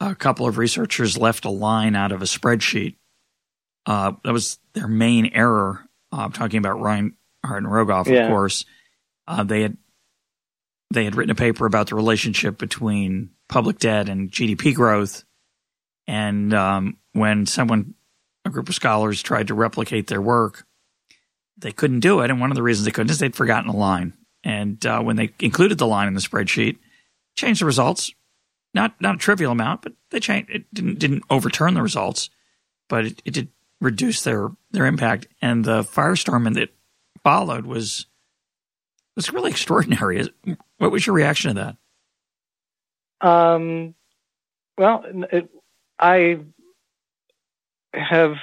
a couple of researchers left a line out of a spreadsheet. Uh, that was their main error uh, I'm talking about Reinhart and Rogoff, yeah. of course. Uh, they had they had written a paper about the relationship between public debt and GDP growth. And um, when someone, a group of scholars, tried to replicate their work, they couldn't do it. And one of the reasons they couldn't is they'd forgotten a line. And uh, when they included the line in the spreadsheet, changed the results. Not not a trivial amount, but they changed. It didn't didn't overturn the results, but it, it did reduce their their impact. And the firestorm that followed was was really extraordinary. What was your reaction to that? Um, well, it, I have.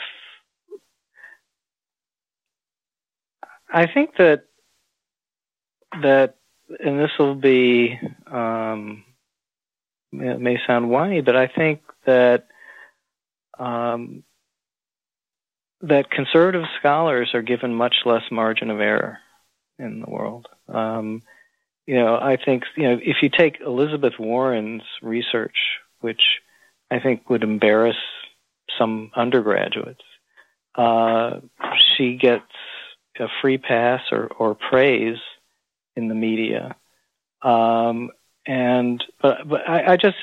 I think that that, and this will be um, may sound whiny, but I think that um, that conservative scholars are given much less margin of error in the world. Um, you know, I think you know if you take Elizabeth Warren's research, which I think would embarrass some undergraduates, uh, she gets a free pass or, or praise in the media. Um, and but but I, I just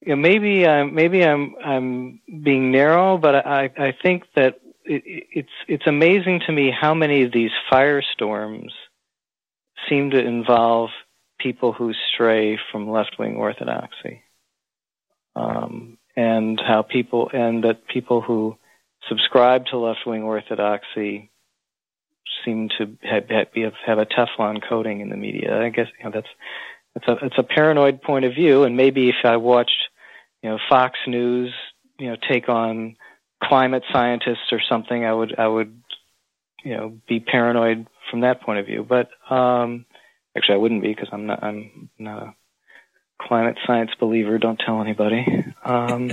you know, maybe I'm maybe I'm I'm being narrow, but I I think that it, it's it's amazing to me how many of these firestorms seem to involve people who stray from left wing orthodoxy, um, and how people and that people who subscribe to left wing orthodoxy seem to have, have, have a Teflon coating in the media. I guess you know, that's it's a it's a paranoid point of view, and maybe if I watched you know Fox News you know take on climate scientists or something, I would I would you know be paranoid from that point of view. But um, actually, I wouldn't be because I'm not I'm not a climate science believer. Don't tell anybody. Um,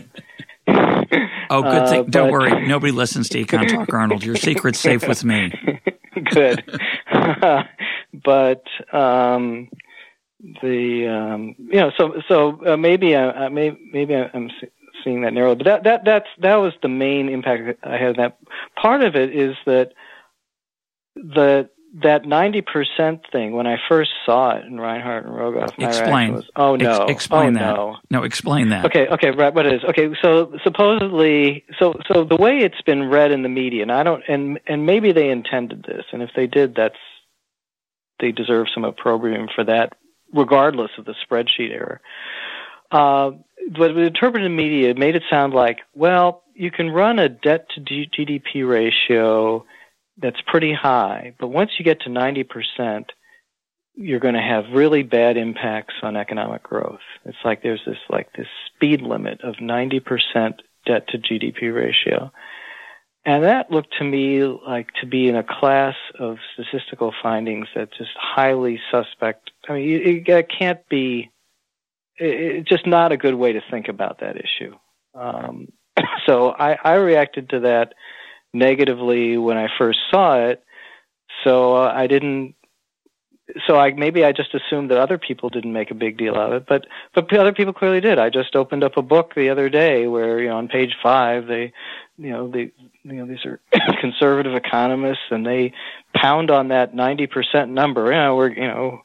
*laughs* oh, good thing. Uh, Don't but, worry. Nobody listens to Econ *laughs* Talk, Arnold. Your secret's safe with me. *laughs* good. but um, the um, you know so so uh, maybe I, I may, maybe I'm seeing that narrowly, But that that that's that was the main impact I had. That part of it is that the that ninety percent thing when I first saw it in Reinhart and Rogoff. My explain. Was, oh no. Ex- explain oh, that. No. no, explain that. Okay, okay, right. What it is? Okay, so supposedly, so so the way it's been read in the media, and I don't, and and maybe they intended this, and if they did, that's they deserve some opprobrium for that, regardless of the spreadsheet error. Uh, but the interpreted media made it sound like, well, you can run a debt to GDP ratio that's pretty high, but once you get to 90%, you're going to have really bad impacts on economic growth. It's like there's this like this speed limit of 90% debt to GDP ratio. And that looked to me like to be in a class of statistical findings that just highly suspect. I mean, it, it can't be. It's just not a good way to think about that issue. Um, *coughs* so I, I reacted to that negatively when I first saw it. So uh, I didn't so I maybe I just assumed that other people didn't make a big deal of it, but but other people clearly did. I just opened up a book the other day where you know on page five they you know they you know these are *coughs* conservative economists and they pound on that ninety percent number. You know we're you know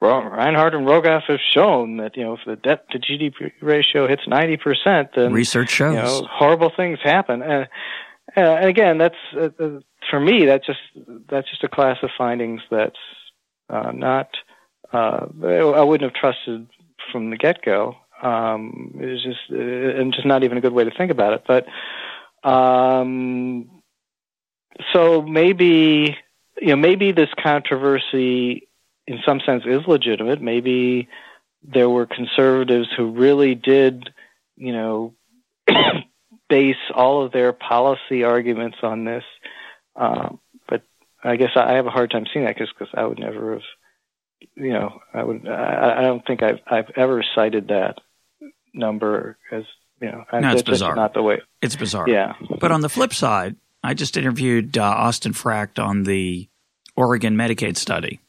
Reinhart and Rogoff have shown that you know if the debt to GDP ratio hits ninety percent, then research shows you know, horrible things happen. And, uh, and again, that's uh, uh, for me. That's just that's just a class of findings that's uh, not uh, I wouldn't have trusted from the get go. Um, it was just uh, and just not even a good way to think about it. But um, so maybe you know maybe this controversy in some sense is legitimate. Maybe there were conservatives who really did you know *coughs* base all of their policy arguments on this. Um, but I guess I have a hard time seeing that because I would never have, you know, I would. I, I don't think I've I've ever cited that number as you know. No, it's bizarre. Not the way. It's bizarre. Yeah. But on the flip side, I just interviewed uh, Austin Frakt on the Oregon Medicaid study,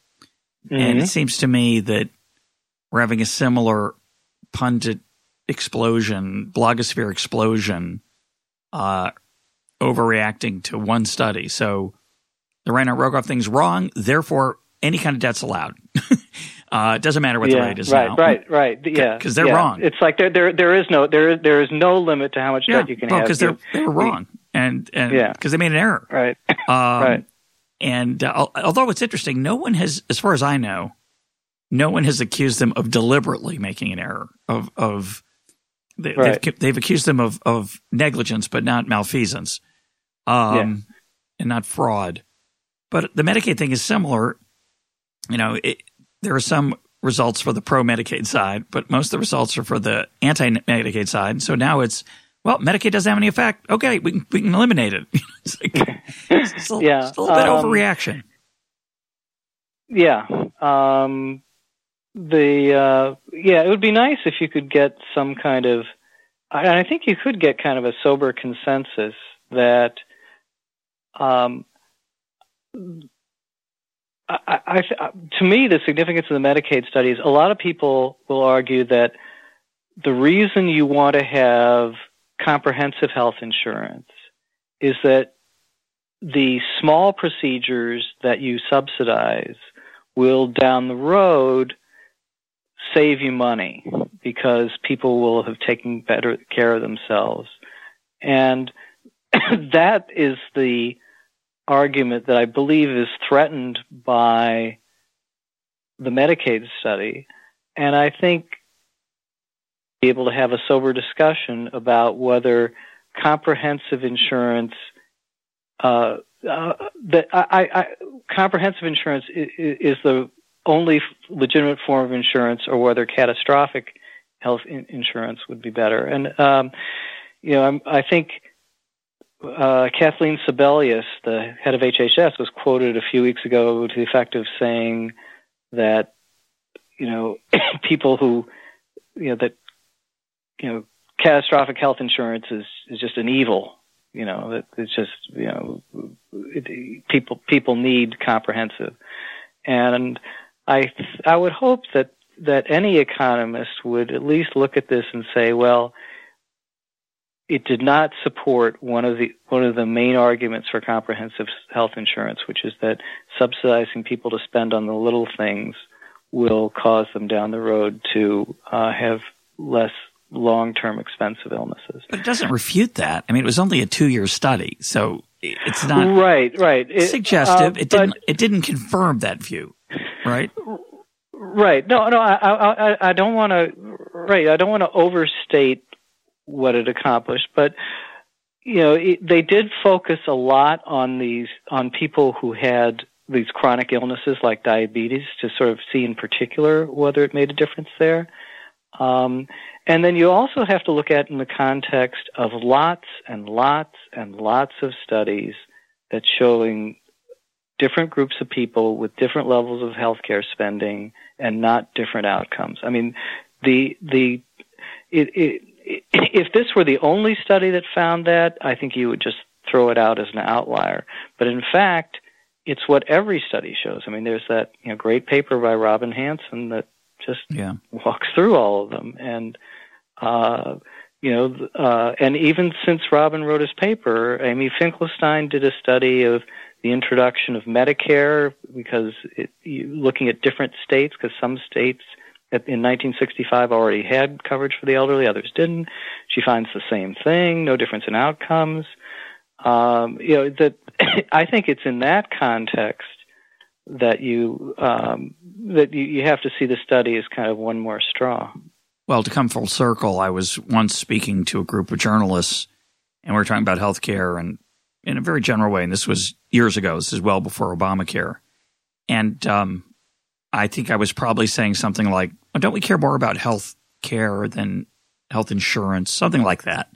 mm-hmm. and it seems to me that we're having a similar pundit explosion, blogosphere explosion, uh, overreacting to one study. So the Reinhart Rogoff thing's wrong. Therefore, any kind of debt's allowed. *laughs* uh, it doesn't matter what yeah, the rate is right, now. Right, right, Yeah, because they're yeah. wrong. It's like there, there, there is no, there, there is no limit to how much yeah. debt you can well, have. because they're they were wrong, and and yeah. because they made an error. Right, um, right. And uh, although it's interesting, no one has, as far as I know, no one has accused them of deliberately making an error. Of of they, right. they've, they've accused them of of negligence, but not malfeasance, um, yeah. and not fraud. But the Medicaid thing is similar. You know, it, there are some results for the pro Medicaid side, but most of the results are for the anti Medicaid side. So now it's, well, Medicaid doesn't have any effect. Okay, we can, we can eliminate it. *laughs* it's, like, *laughs* it's, a, yeah, it's a little bit um, overreaction. Yeah. Um, the uh, yeah, it would be nice if you could get some kind of, and I think you could get kind of a sober consensus that um, I, I, to me, the significance of the Medicaid studies, a lot of people will argue that the reason you want to have comprehensive health insurance is that the small procedures that you subsidize will down the road save you money because people will have taken better care of themselves. And *clears throat* that is the argument that I believe is threatened by the Medicaid study. And I think be able to have a sober discussion about whether comprehensive insurance uh, uh, that I, I, comprehensive insurance is, is, the only legitimate form of insurance, or whether catastrophic health in- insurance would be better. And um, you know, I'm, i think uh, Kathleen Sebelius, the head of HHS, was quoted a few weeks ago to the effect of saying that you know *coughs* people who you know that you know catastrophic health insurance is is just an evil. You know it's just you know it, people people need comprehensive, and I I would hope that that any economist would at least look at this and say, well, it did not support one of the one of the main arguments for comprehensive health insurance, which is that subsidizing people to spend on the little things will cause them down the road to uh, have less long-term expensive illnesses. But it doesn't refute that. I mean, it was only a two-year study, so it's not right. Right. It, suggestive. Uh, it didn't. It didn't confirm that view. Right. Right. No. No. I. I. I don't want to. Right. I don't want to overstate what it accomplished, but you know it, they did focus a lot on these on people who had these chronic illnesses like diabetes to sort of see in particular whether it made a difference there. Um, and then you also have to look at in the context of lots and lots and lots of studies that showing different groups of people with different levels of healthcare spending and not different outcomes. I mean, the the it, it, if this were the only study that found that, I think you would just throw it out as an outlier. But in fact, it's what every study shows. I mean, there's that you know great paper by Robin Hanson that just yeah. walks through all of them, and uh, you know, uh, and even since Robin wrote his paper, Amy Finkelstein did a study of the introduction of Medicare because it, you, looking at different states, because some states in 1965 already had coverage for the elderly, others didn't. She finds the same thing, no difference in outcomes. Um, you know that *coughs* I think it's in that context that you um, that you, you have to see the study as kind of one more straw. Well, to come full circle, I was once speaking to a group of journalists, and we were talking about healthcare and in a very general way. And this was years ago. This is well before Obamacare. And um, I think I was probably saying something like, well, "Don't we care more about health care than health insurance?" Something like that.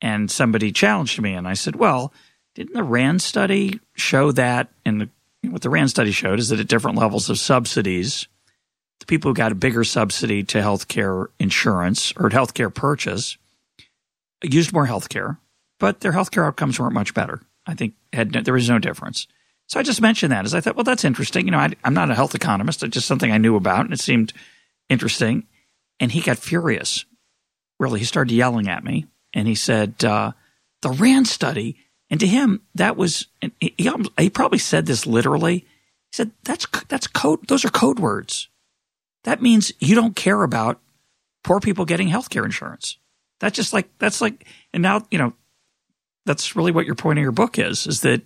And somebody challenged me, and I said, "Well, didn't the RAND study show that?" in the, what the RAND study showed is that at different levels of subsidies, the people who got a bigger subsidy to healthcare insurance or healthcare purchase used more healthcare, but their healthcare outcomes weren't much better. I think had there was no difference. So I just mentioned that as I thought, well, that's interesting. You know, I, am not a health economist. It's just something I knew about and it seemed interesting. And he got furious. Really, he started yelling at me and he said, uh, the RAND study. And to him, that was, he, he probably said this literally. He said, that's, that's code. Those are code words. That means you don't care about poor people getting health care insurance. That's just like, that's like, and now, you know, that's really what your point of your book is, is that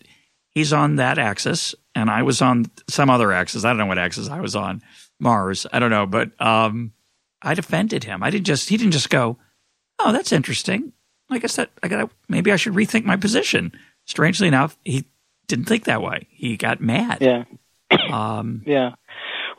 he's on that axis and I was on some other axis. I don't know what axis I was on, Mars. I don't know, but um, I defended him. I didn't just he didn't just go, "Oh, that's interesting." I guess that I got maybe I should rethink my position. Strangely enough, he didn't think that way. He got mad. Yeah. *coughs* Um, yeah.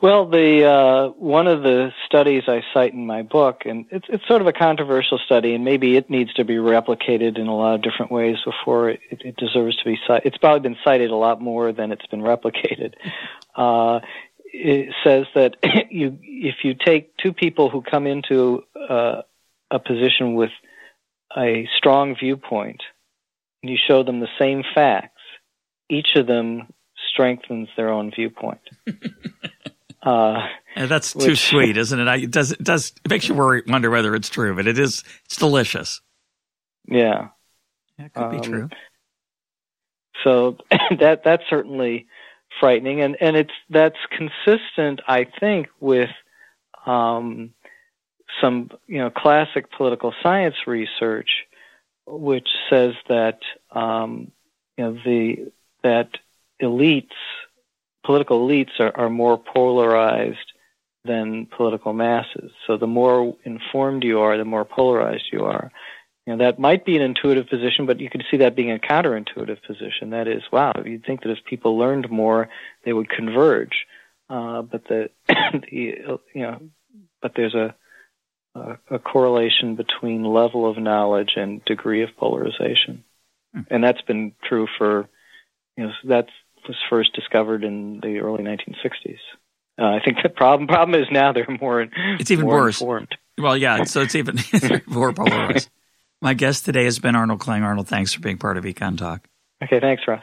Well, the uh, one of the studies I cite in my book, and it's it's sort of a controversial study, and maybe it needs to be replicated in a lot of different ways before it, it deserves to be cited. It's probably been cited a lot more than it's been replicated. *laughs* Uh, it says that *coughs* you if you take two people who come into uh, a position with a strong viewpoint, and you show them the same facts, each of them strengthens their own viewpoint. *laughs* Uh, and that's which, too *laughs* sweet, isn't it? I, it does it does it makes you worry, wonder whether it's true, but it is. It's delicious. Yeah, yeah it could um, be true. So *laughs* that that's certainly frightening, and and it's that's consistent, I think, with um, some you know classic political science research, which says that um, you know the that elites political elites are, are more polarized than political masses. So the more informed you are, the more polarized you are. You know, that might be an intuitive position, but you could see that being a counterintuitive position. That is, wow, you'd think that if people learned more, they would converge. Uh, but the, *coughs* the, you know, but there's a, a, a correlation between level of knowledge and degree of polarization. Hmm. And that's been true for, you know, that's was first discovered in the early 1960s. Uh, I think the problem problem is now they're more it's even more worse. Informed. Well, yeah, so it's even *laughs* more polarized. *laughs* My guest today has been Arnold Kling. Arnold, thanks for being part of EconTalk. Okay, thanks, Russ.